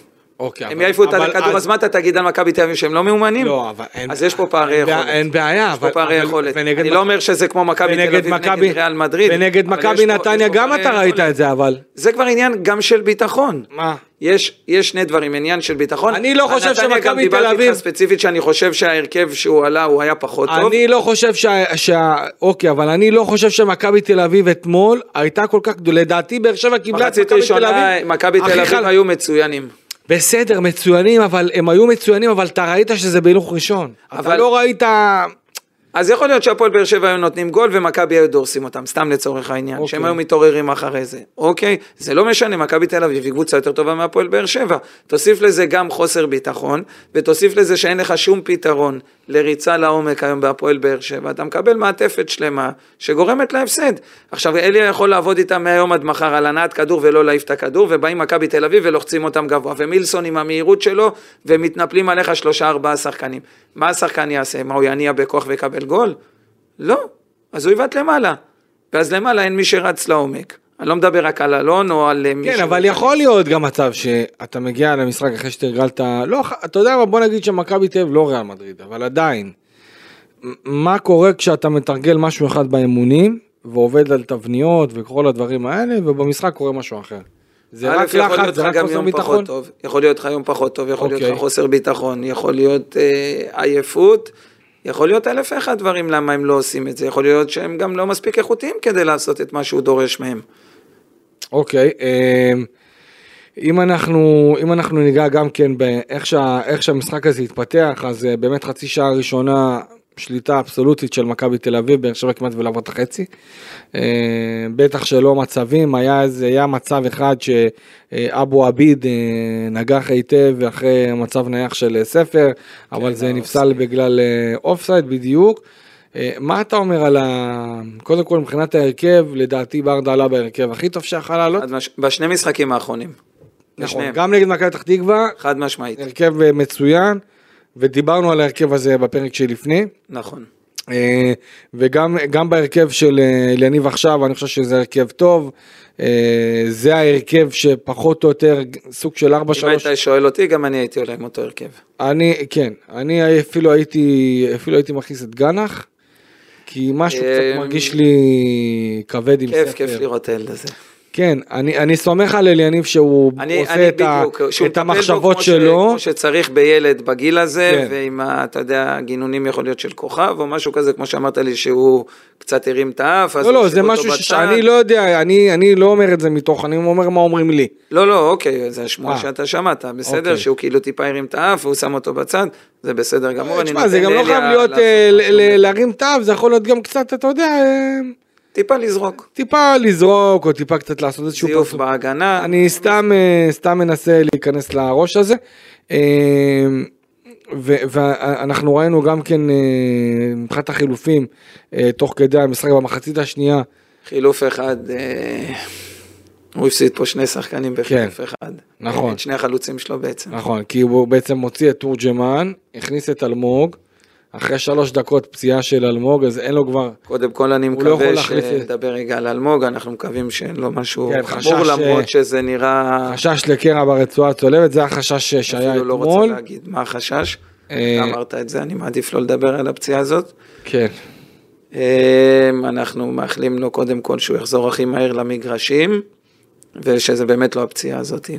אוקיי. הם אבל- יעיפו את אבל הכדור, אז- אז מה אתה תגיד על מכבי תל אביב שהם לא מאומנים? לא, אבל אין... אז יש פה פערי אין בעיה- יכולת. אין בעיה, יש פה אבל... פערי אבל- יכולת. ונגד אני מכ- לא אומר שזה כמו מכבי תל ונגד אביב מכבי- נגד ריאל מדריד. ונגד אבל מכבי יש פה- נתניה יש פה גם פערי אתה ראית יכולת. את זה, אבל... זה כבר עניין גם של ביטחון. מה? יש, יש שני דברים, עניין של ביטחון. אני לא חושב על נתניה שמכבי גם תל דיברתי אביב- איתך ספציפית שאני חושב שההרכב שהוא עלה הוא היה פחות טוב. אני לא חושב שה... שה... אוקיי, אבל אני לא חושב שמכבי תל אביב אתמול הייתה כל כך גדולה. לדעתי באר שבע קיבלה את מחצית מכבי תל ראשונה, אביב. מכבי תל אביב חל- היו מצוינים. בסדר, מצוינים, אבל הם היו מצוינים, אבל אתה ראית שזה בהילוך ראשון. אתה אבל- לא ראית... אז יכול להיות שהפועל באר שבע היו נותנים גול ומכבי היו דורסים אותם, סתם לצורך העניין, אוקיי. שהם היו מתעוררים אחרי זה, אוקיי? זה לא משנה, מכבי תל אביב היא קבוצה יותר טובה מהפועל באר שבע. תוסיף לזה גם חוסר ביטחון, ותוסיף לזה שאין לך שום פתרון לריצה לעומק היום בהפועל באר שבע, אתה מקבל מעטפת שלמה שגורמת להפסד. עכשיו, אלי יכול לעבוד איתם מהיום עד מחר על הנעת כדור ולא להעיף את הכדור, ובאים מכבי תל אביב ולוחצים אותם גבוה, ומילסון עם המהירות שלו, ומתנפלים עליך שלושה ארבעה שחקנים. מה השחקן יעשה? מה, הוא יניע בכוח ויקבל גול? לא. אז הוא יבעט למעלה. ואז למעלה אין מי שרץ לעומק. אני לא מדבר רק על אלון או על אה, מי כן, אבל יכול להיות גם מצב שאתה מגיע למשחק אחרי שתרגלת, לא, אתה יודע מה, בוא נגיד שמכבי תל אביב לא ריאל מדריד, אבל עדיין, מה קורה כשאתה מתרגל משהו אחד באימונים, ועובד על תבניות וכל הדברים האלה, ובמשחק קורה משהו אחר. זה רק לחץ, זה רק חוסר ביטחון. טוב, יכול להיות לך יום פחות טוב, יכול להיות אוקיי. לך חוסר ביטחון, יכול להיות אה, עייפות, יכול להיות אלף ואחד דברים למה הם לא עושים את זה, יכול להיות שהם גם לא מספיק איכותיים כדי לעשות את מה שהוא דורש מהם. אוקיי, אמ, אם אנחנו, אם אנחנו ניגע גם כן באיך שה, שהמשחק הזה התפתח, אז אה, באמת חצי שעה ראשונה שליטה אבסולוטית של מכבי תל אביב, באר שבע כמעט ולא את החצי. אה, בטח שלא מצבים, היה איזה, היה מצב אחד שאבו עביד אה, נגח היטב אחרי מצב נייח של אה, ספר, אבל זה נפסל בגלל אוף סייד בדיוק. אה, מה אתה אומר על ה... קודם כל מבחינת ההרכב, לדעתי ברדה עלה בהרכב הכי טוב שיכול לעלות. בשני משחקים האחרונים. נכון, בשניהם. גם נגד מכבי פתח תקווה, חד משמעית, הרכב אה, מצוין, ודיברנו על ההרכב הזה בפרק שלפני. נכון. אה, וגם גם בהרכב של אליניב עכשיו, אני חושב שזה הרכב טוב. זה ההרכב שפחות או יותר סוג של 4-3. אם היית שואל אותי, גם אני הייתי עולה עם אותו הרכב. אני, כן, אני אפילו הייתי, אפילו הייתי מכניס את גנח, כי משהו קצת מרגיש לי כבד עם ספר. כיף, כיף לראות את הילד הזה. כן, אני, אני סומך על אליניב שהוא אני, עושה אני את, ה, בדיוק, שהוא את המחשבות כמו שלו. כמו שצריך בילד בגיל הזה, כן. ועם, ה, אתה יודע, גינונים יכול להיות של כוכב, או משהו כזה, כמו שאמרת לי, שהוא קצת הרים את האף, אז לא, לא, זה משהו. שאני לא יודע, אני, אני לא אומר את זה מתוך, אני אומר מה אומרים לי. לא, לא, אוקיי, זה השמועה אה. שאתה שמעת, בסדר, אוקיי. שהוא כאילו טיפה הרים את האף, והוא שם אותו בצד, זה בסדר גמור, אני תשמע, נותן זה גם לא לאליה חייב להיות אה. להרים את האף, זה יכול להיות גם קצת, אתה יודע, אה, טיפה לזרוק, טיפה לזרוק, או טיפה קצת לעשות איזשהו זיוף פרסום. בהגנה, אני סתם, אה, סתם מנסה להיכנס לראש הזה. אה, ואנחנו ראינו גם כן אה, מבחינת החילופים, תוך כדי המשחק במחצית השנייה, חילוף אחד, הוא הפסיד פה שני שחקנים בחילוף אחד. נכון. את שני החלוצים שלו בעצם. נכון, כי הוא בעצם מוציא את תורג'מן, הכניס את אלמוג, אחרי שלוש דקות פציעה של אלמוג, אז אין לו כבר, קודם כל אני לא מקווה את- שנדבר רגע על אלמוג, אנחנו מקווים שאין לו משהו כן, חמור למרות אה, שזה נראה, חשש לקרע ברצועה הצולבת, זה החשש שהיה אפילו לא רוצה אתמול. להגיד מה החשש. אה, אמרת את זה, אני מעדיף לא לדבר על הפציעה הזאת. כן, אה, אנחנו מאחלים לו קודם כל שהוא יחזור הכי מהר למגרשים, ושזה באמת לא הפציעה הזאת,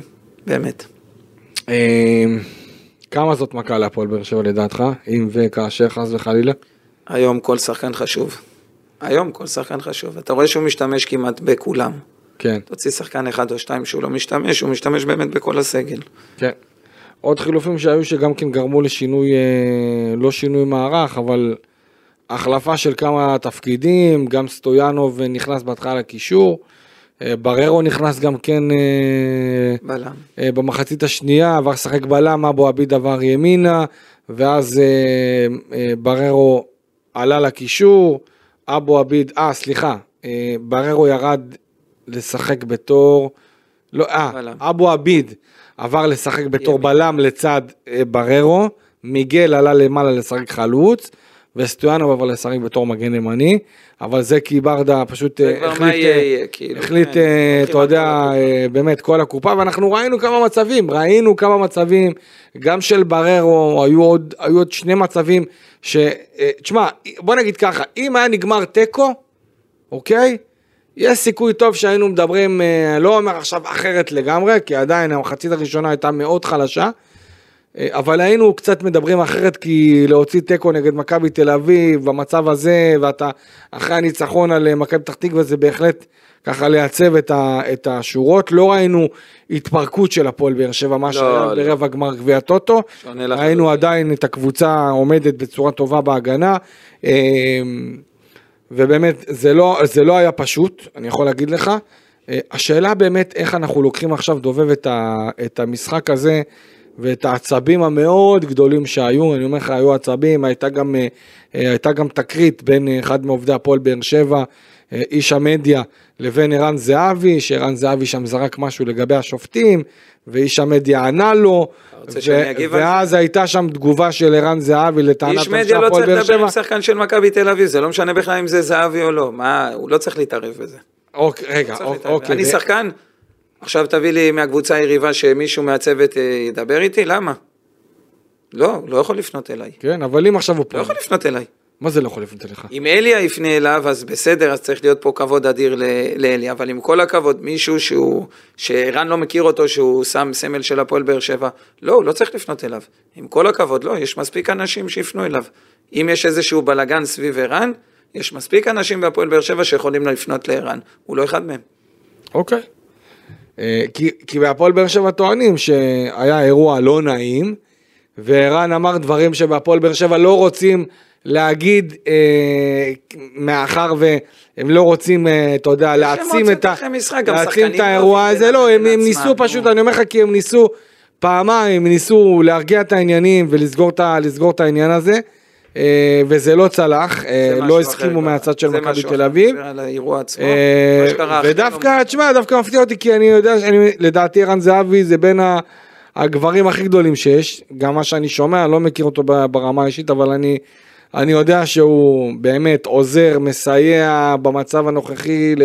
באמת. כמה זאת מכה להפועל באר שבע לדעתך, אם וכאשר חס וחלילה? היום כל שחקן חשוב. היום כל שחקן חשוב. אתה רואה שהוא משתמש כמעט בכולם. כן, תוציא שחקן אחד או שתיים שהוא לא משתמש, הוא משתמש באמת בכל הסגל. כן. עוד חילופים שהיו שגם כן גרמו לשינוי, אה, לא שינוי מערך, אבל החלפה של כמה תפקידים, גם סטויאנוב נכנס בהתחלה לקישור, בררו נכנס גם כן אה, בלם. אה, במחצית השנייה, עבר לשחק בלם, אבו עביד עבר ימינה, ואז אה, אה, בררו עלה לקישור, אבו עביד, אה סליחה, אה, בררו ירד לשחק בתור, לא, אה. אבו עביד עבר לשחק בתור בלם לצד אה, בררו, מיגל עלה למעלה לשחק חלוץ, וסטויאנוב עבר לשחק בתור מגן ימני, אבל זה כי ברדה פשוט אה, החליט, יהיה, אה, כאילו. החליט, כן, אה, הולכים אתה יודע, באמת כל הקופה, ואנחנו ראינו כמה מצבים, ראינו כמה מצבים, גם של בררו, היו עוד, היו עוד שני מצבים, ש... תשמע, בוא נגיד ככה, אם היה נגמר תיקו, אוקיי? יש סיכוי טוב שהיינו מדברים, לא אומר עכשיו אחרת לגמרי, כי עדיין המחצית הראשונה הייתה מאוד חלשה, אבל היינו קצת מדברים אחרת, כי להוציא תיקו נגד מכבי תל אביב במצב הזה, ואתה אחרי הניצחון על אה, מכבי פתח תקווה, זה בהחלט ככה לייצב את, ה, את השורות. לא ראינו התפרקות של הפועל באר שבע, מה שהיה לא. ברבע גמר גביע טוטו. ראינו עדיין את הקבוצה עומדת בצורה טובה בהגנה. אה, ובאמת זה לא, זה לא היה פשוט, אני יכול להגיד לך. אה, השאלה באמת איך אנחנו לוקחים עכשיו דובב את, ה, את המשחק הזה ואת העצבים המאוד גדולים שהיו, אני אומר לך, היו עצבים, הייתה גם, אה, אה, הייתה גם תקרית בין אה, אחד מעובדי הפועל באר שבע, איש המדיה, לבין ערן זהבי, שערן זהבי שם זרק משהו לגבי השופטים, ואיש המדיה ענה לו, שאני אגיב על זה? ואז הייתה שם תגובה של ערן זהבי לטענת איש אנשי מדיה לא הפועל צריך באר לדבר שבע. עם שחקן של מכבי תל אביב, זה לא משנה בכלל אם זה זהבי או לא, מה, הוא לא צריך להתערב בזה. אוקיי, רגע. אוקיי. אני ו- שחקן, עכשיו תביא לי מהקבוצה היריבה שמישהו מהצוות אה, ידבר איתי, למה? לא, לא יכול לפנות אליי. כן, אבל אם עכשיו הוא לא פה, יכול לפנות אליי. מה זה לא יכול לפנות אליך? אם אליה יפנה אליו, אז בסדר, אז צריך להיות פה כבוד אדיר לאליה, אבל עם כל הכבוד, מישהו שהוא, שערן לא מכיר אותו, שהוא שם סמל של הפועל באר שבע, לא, הוא לא צריך לפנות אליו. עם כל הכבוד, לא, יש מספיק אנשים שיפנו אליו. אם יש איזשהו בלאגן סביב ערן, יש מספיק אנשים בהפועל באר שבע שיכולים לפנות לערן, הוא לא אחד מהם. אוקיי. אה, כי, כי בהפועל באר שבע טוענים שהיה אירוע לא נעים, וערן אמר דברים שבהפועל באר שבע לא רוצים להגיד, אה, מאחר והם לא רוצים, אה, אתה יודע, להעצים את, ה- אחרי משחק, גם להעצים שחקנים את האירוע טובים הזה, לא, הם, הם ניסו. פשוט, אני אומר לך, כי הם ניסו פעמיים, הם ניסו להרגיע את העניינים ולסגור את, את העניין הזה. אה, וזה לא צלח, אה, לא הסכימו מהצד של מכבי תל אביב. אה, ודווקא, תשמע, דווקא מפתיע אותי, כי אני יודע, לדעתי ערן זהבי זה בין ה- הגברים הכי גדולים שיש, גם מה שאני שומע, לא מכיר אותו ברמה האישית, אבל אני, אני יודע שהוא באמת עוזר, מסייע במצב הנוכחי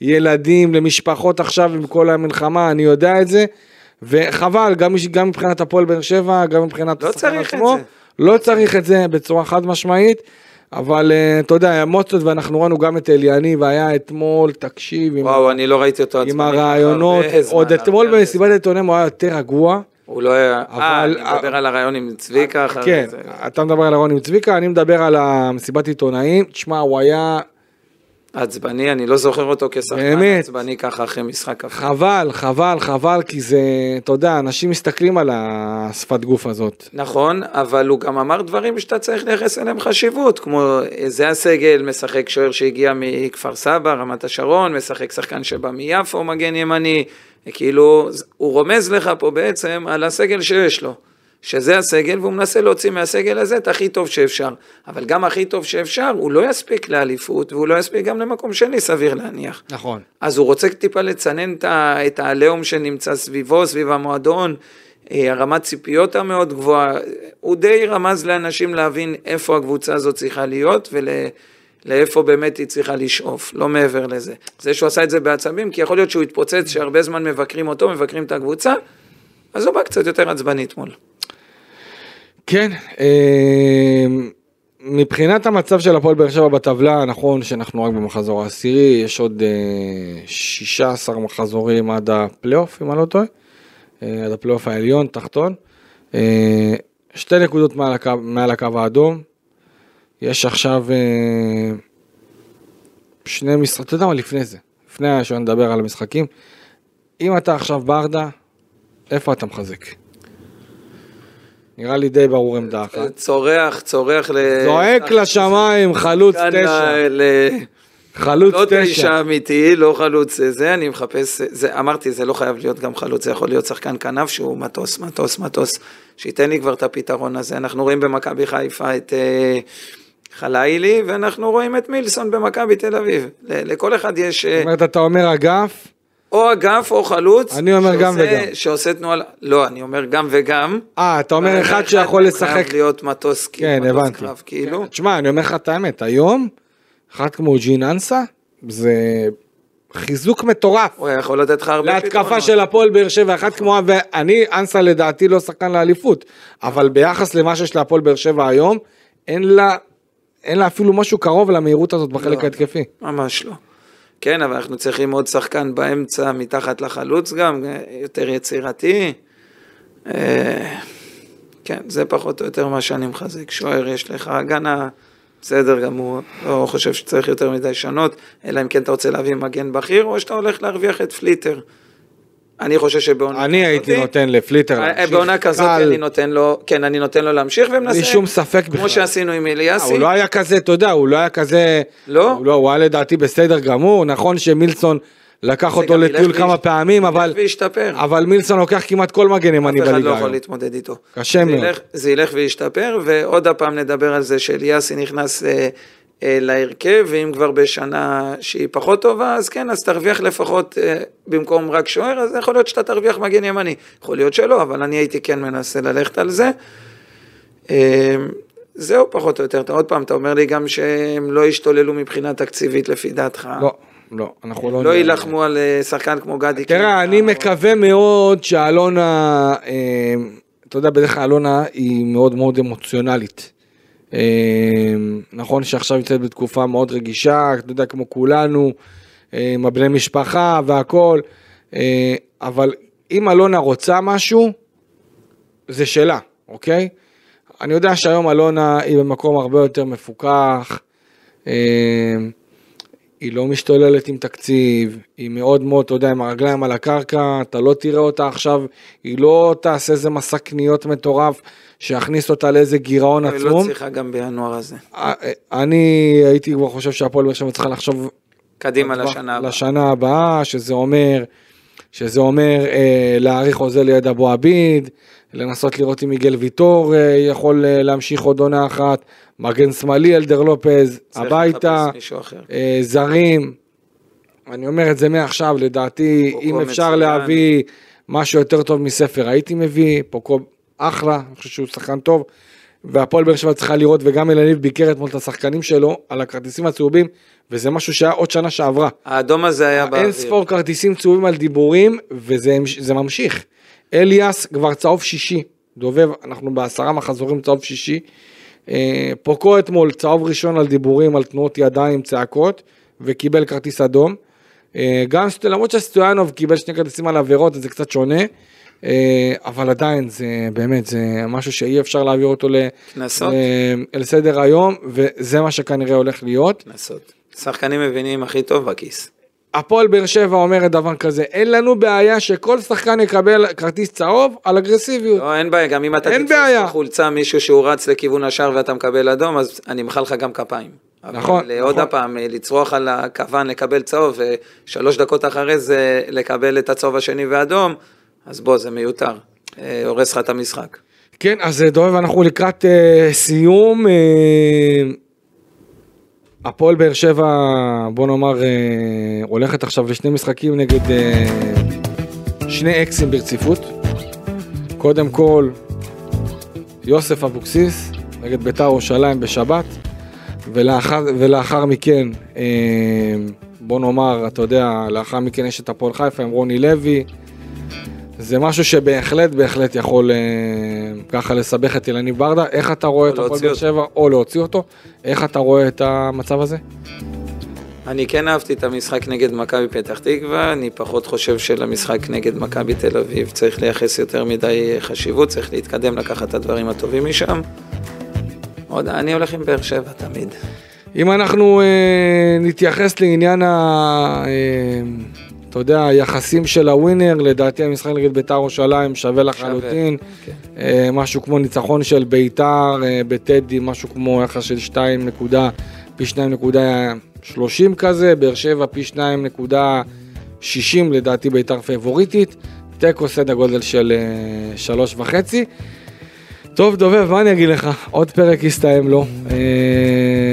לילדים, למשפחות עכשיו עם כל המלחמה, אני יודע את זה, וחבל, גם, גם מבחינת הפועל באר שבע, גם מבחינת לא השחקן צריך את זה. לא צריך את זה בצורה חד משמעית. אבל אה, אתה יודע, אמוציות, ואנחנו ראינו גם את אליאני, והיה אתמול, תקשיב, עם, וואו, אני לא ראיתי אותו עם הרעיונות, עוד אתמול במסיבת העיתונאים הוא היה יותר רגוע. הוא לא היה, אה, אני מדבר על הרעיון עם צביקה אחרי כן. אתה מדבר על אהרון עם צביקה, אני מדבר על המסיבת עיתונאים, תשמע, הוא היה עצבני, אני לא זוכר אותו כשחקן. עצבני ככה אחרי משחק כזה. חבל, חבל, חבל, כי זה, אתה יודע, אנשים מסתכלים על השפת גוף הזאת. נכון, אבל הוא גם אמר דברים שאתה צריך לייחס אליהם חשיבות, כמו זה הסגל, משחק שוער שהגיע מכפר סבא, רמת השרון, משחק שחקן שבא מיפו, מגן ימני, כאילו, הוא רומז לך פה בעצם על הסגל שיש לו. שזה הסגל, והוא מנסה להוציא מהסגל הזה את הכי טוב שאפשר. אבל גם הכי טוב שאפשר, הוא לא יספיק לאליפות, והוא לא יספיק גם למקום שני, סביר להניח. נכון. אז הוא רוצה טיפה לצנן את העליהום שנמצא סביבו, סביב המועדון, אה, הרמת ציפיות המאוד גבוהה. הוא די רמז לאנשים להבין איפה הקבוצה הזאת צריכה להיות ולאיפה באמת היא צריכה לשאוף, לא מעבר לזה. זה שהוא עשה את זה בעצבים, כי יכול להיות שהוא התפוצץ שהרבה זמן מבקרים אותו, מבקרים את הקבוצה, אז הוא בא קצת יותר עצבני אתמול. כן, אה, מבחינת המצב של הפועל באר שבע בטבלה, נכון שאנחנו רק במחזור העשירי, יש עוד אה, 16 מחזורים עד הפלייאוף, אם אני לא טועה, אה, עד הפלייאוף העליון, תחתון. אה, שתי נקודות מעל הקו, מעל הקו האדום, יש עכשיו אה, שני משחקים, אתה יודע מה לפני זה, לפני שנדבר על המשחקים, אם אתה עכשיו ברדה, איפה אתה מחזק? נראה לי די ברור עמדה אחת. צורח, צורח ל... זועק לשמיים, חלוץ תשע. ל- חלוץ לא תשע. תשע אמיתי, לא חלוץ זה, אני מחפש, זה, אמרתי, זה לא חייב להיות גם חלוץ, זה יכול להיות שחקן כנף שהוא מטוס, מטוס, מטוס, שייתן לי כבר את הפתרון הזה. אנחנו רואים במכבי חיפה את אה, חלילי, ואנחנו רואים את מילסון במכבי תל אביב. לכל אחד יש אה, זאת אומרת, אתה אומר אגף, או אגף או חלוץ. אני אומר גם שעושה- וגם. שעושה תנועה, לא, אני אומר גם וגם. אה, אתה אומר אחד שיכול לשחק, חייב להיות מטוס, כאילו, כן, מטוס הבנתי. קרב, כאילו. תשמע, אני אומר לך את האמת, היום, אחד כמו ג'ין אנסה, זה חיזוק מטורף. הוא יכול לתת לך הרבה להתקפה פתרונות. של הפועל באר שבע, אחד כמו, ואני, אנסה לדעתי לא שחקן לאליפות, אבל ביחס למה שיש להפועל באר שבע היום, אין לה, אין לה אפילו משהו קרוב למהירות הזאת בחלק לא. ההתקפי. ממש לא. כן, אבל אנחנו צריכים עוד שחקן באמצע, מתחת לחלוץ גם, יותר יצירתי. אה, כן, זה פחות או יותר מה שאני מחזיק. שוער יש לך הגנה, בסדר גמור, לא חושב שצריך יותר מדי לשנות, אלא אם כן אתה רוצה להביא מגן בכיר, או שאתה הולך להרוויח את פליטר. אני חושב שבעונה אני הייתי נותן לפליטר אה, להמשיך. בעונה כזאת אני נותן לו, כן, אני נותן לו להמשיך ומנסה, בלי שום ספק בכלל. כמו שעשינו עם אה, אליאסי. הוא לא היה כזה, אתה יודע, הוא לא היה כזה... לא? הוא, לא, הוא היה לדעתי בסדר גמור, נכון שמילסון לקח אותו לטיול כמה פעמים, ילך אבל, וישתפר. אבל מילסון לוקח כמעט כל מגן ימני אף אחד לא בליגה יכול. להתמודד איתו. קשה מאוד. זה ילך וישתפר, ועוד הפעם נדבר על זה שאליאסי נכנס אה, אה, להרכב, ואם כבר בשנה שהיא פחות טובה, אז כן, אז תרוויח לפחות אה, במקום רק שוער, אז יכול להיות שאתה תרוויח מגן ימני. יכול להיות שלא, אבל אני הייתי כן מנסה ללכת על זה. אה, זהו פחות או יותר, אתה עוד פעם, אתה אומר לי גם שהם לא ישתוללו מבחינה תקציבית לפי דעתך. לא, לא, אנחנו לא... לא. יילחמו על אה, שחקן כמו גדי. תראה, קינדה, אני מקווה מאוד שאלונה, אה, אתה יודע, בדרך כלל אלונה היא מאוד מאוד אמוציונלית. אה, נכון שעכשיו נמצאת בתקופה מאוד רגישה, אתה יודע, כמו כולנו, עם הבני משפחה והכל, אה, אבל אם אלונה רוצה משהו, זה שלה, אוקיי? אני יודע שהיום אלונה היא במקום הרבה יותר מפוקח, היא לא משתוללת עם תקציב, היא מאוד מאוד, אתה יודע, עם הרגליים על הקרקע, אתה לא תראה אותה עכשיו, היא לא תעשה איזה מסע קניות מטורף שיכניס אותה לאיזה גירעון היא לא עצום. צריכה גם בינואר הזה. אה, אני הייתי כבר חושב שהפועל באר שבע צריכה לחשוב קדימה לשנה הבאה. לשנה הבאה, שזה אומר, שזה אומר אה, להאריך חוזה ליד אבו עביד, לנסות לראות אם מיגל ויטור אה, יכול אה, להמשיך עוד עונה אחת, מגן שמאלי אלדר לופז, הביתה. אה, זרים. אני אומר את זה מעכשיו, לדעתי, אם אפשר מצוין. להביא משהו יותר טוב מספר, הייתי מביא, פוקו אחלה, אני חושב שהוא שחקן טוב, והפועל באר שבע צריכה לראות, וגם אלניב ביקר אתמול את השחקנים שלו על הכרטיסים הצהובים, וזה משהו שהיה עוד שנה שעברה. האדום הזה היה באוויר. אין ספור כרטיסים צהובים על דיבורים, וזה ממשיך. אליאס כבר צהוב שישי, דובב, אנחנו בעשרה מחזורים צהוב שישי. אה, פוקו אתמול צהוב ראשון על דיבורים, על תנועות ידיים, צעקות, וקיבל כרטיס אדום. אה, גם, למרות שסטויאנוב קיבל שני כרטיסים על עבירות, זה קצת שונה. אה, אבל עדיין זה באמת זה משהו שאי אפשר להעביר אותו קנסות? אל סדר היום וזה מה שכנראה הולך להיות. קנסות. שחקנים מבינים הכי טוב בכיס. הפועל באר שבע אומרת דבר כזה, אין לנו בעיה שכל שחקן יקבל כרטיס צהוב על אגרסיביות. לא, אין בעיה, גם אם אתה תתפוס בעיה. בחולצה מישהו שהוא רץ לכיוון השער ואתה מקבל אדום, אז אני אמחא לך גם כפיים. נכון, אבל עוד נכון. הפעם, לצרוח על הכוון לקבל צהוב, ושלוש דקות אחרי זה לקבל את הצהוב השני ואדום, אז בוא, זה מיותר. אה, הורס לך את המשחק. כן, אז אה, דובב, אנחנו לקראת אה, סיום. אה, הפועל באר שבע, בוא נאמר, אה, הולכת עכשיו לשני משחקים נגד אה, שני אקסים ברציפות. קודם כל, יוסף אבוקסיס נגד ביתר ירושלים בשבת, ולאחר, ולאחר מכן, אה, בוא נאמר, אתה יודע, לאחר מכן יש את הפועל חיפה עם רוני לוי. זה משהו שבהחלט בהחלט יכול ככה לסבך את אילניב ברדה. איך אתה רואה את הפועל באר שבע, או להוציא אותו, איך אתה רואה את המצב הזה? אני כן אהבתי את המשחק נגד מכבי פתח תקווה, אני פחות חושב שלמשחק נגד מכבי תל אביב צריך לייחס יותר מדי חשיבות, צריך להתקדם, לקחת את הדברים הטובים משם. עוד, אני הולך עם באר שבע תמיד. אם אנחנו אה, נתייחס לעניין ה... אה, אתה יודע, היחסים של הווינר, לדעתי המשחק נגד ביתר ירושלים שווה לחלוטין. כן. אה, משהו כמו ניצחון של ביתר אה, בטדי, משהו כמו יחס של פי 2.30 כזה, באר שבע פי 2.60 לדעתי בית"ר פייבוריטית, תיקו סדר גודל של אה, שלוש וחצי. טוב דובב, מה אני אגיד לך? עוד פרק יסתיים לו. אה,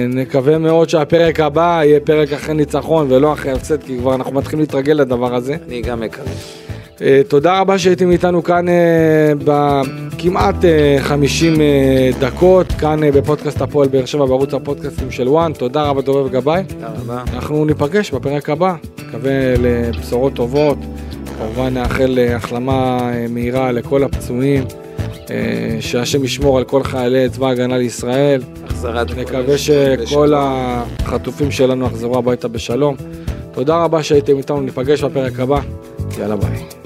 נקווה מאוד שהפרק הבא יהיה פרק אחרי ניצחון ולא אחרי הפסד, כי כבר אנחנו מתחילים להתרגל לדבר הזה. אני גם מקווה. אה, תודה רבה שהייתם איתנו כאן בכמעט 50 דקות, כאן בפודקאסט הפועל באר שבע בערוץ הפודקאסטים של וואן. תודה רבה דובב גבאי. תודה רבה. אנחנו ניפגש בפרק הבא, מקווה לבשורות טובות. כמובן נאחל החלמה מהירה לכל הפצועים, אה, שהשם ישמור על כל חיילי צבא ההגנה לישראל. החזרת נקווה שכל החטופים שלנו יחזרו הביתה בשלום. תודה רבה שהייתם איתנו, ניפגש בפרק הבא. יאללה ביי.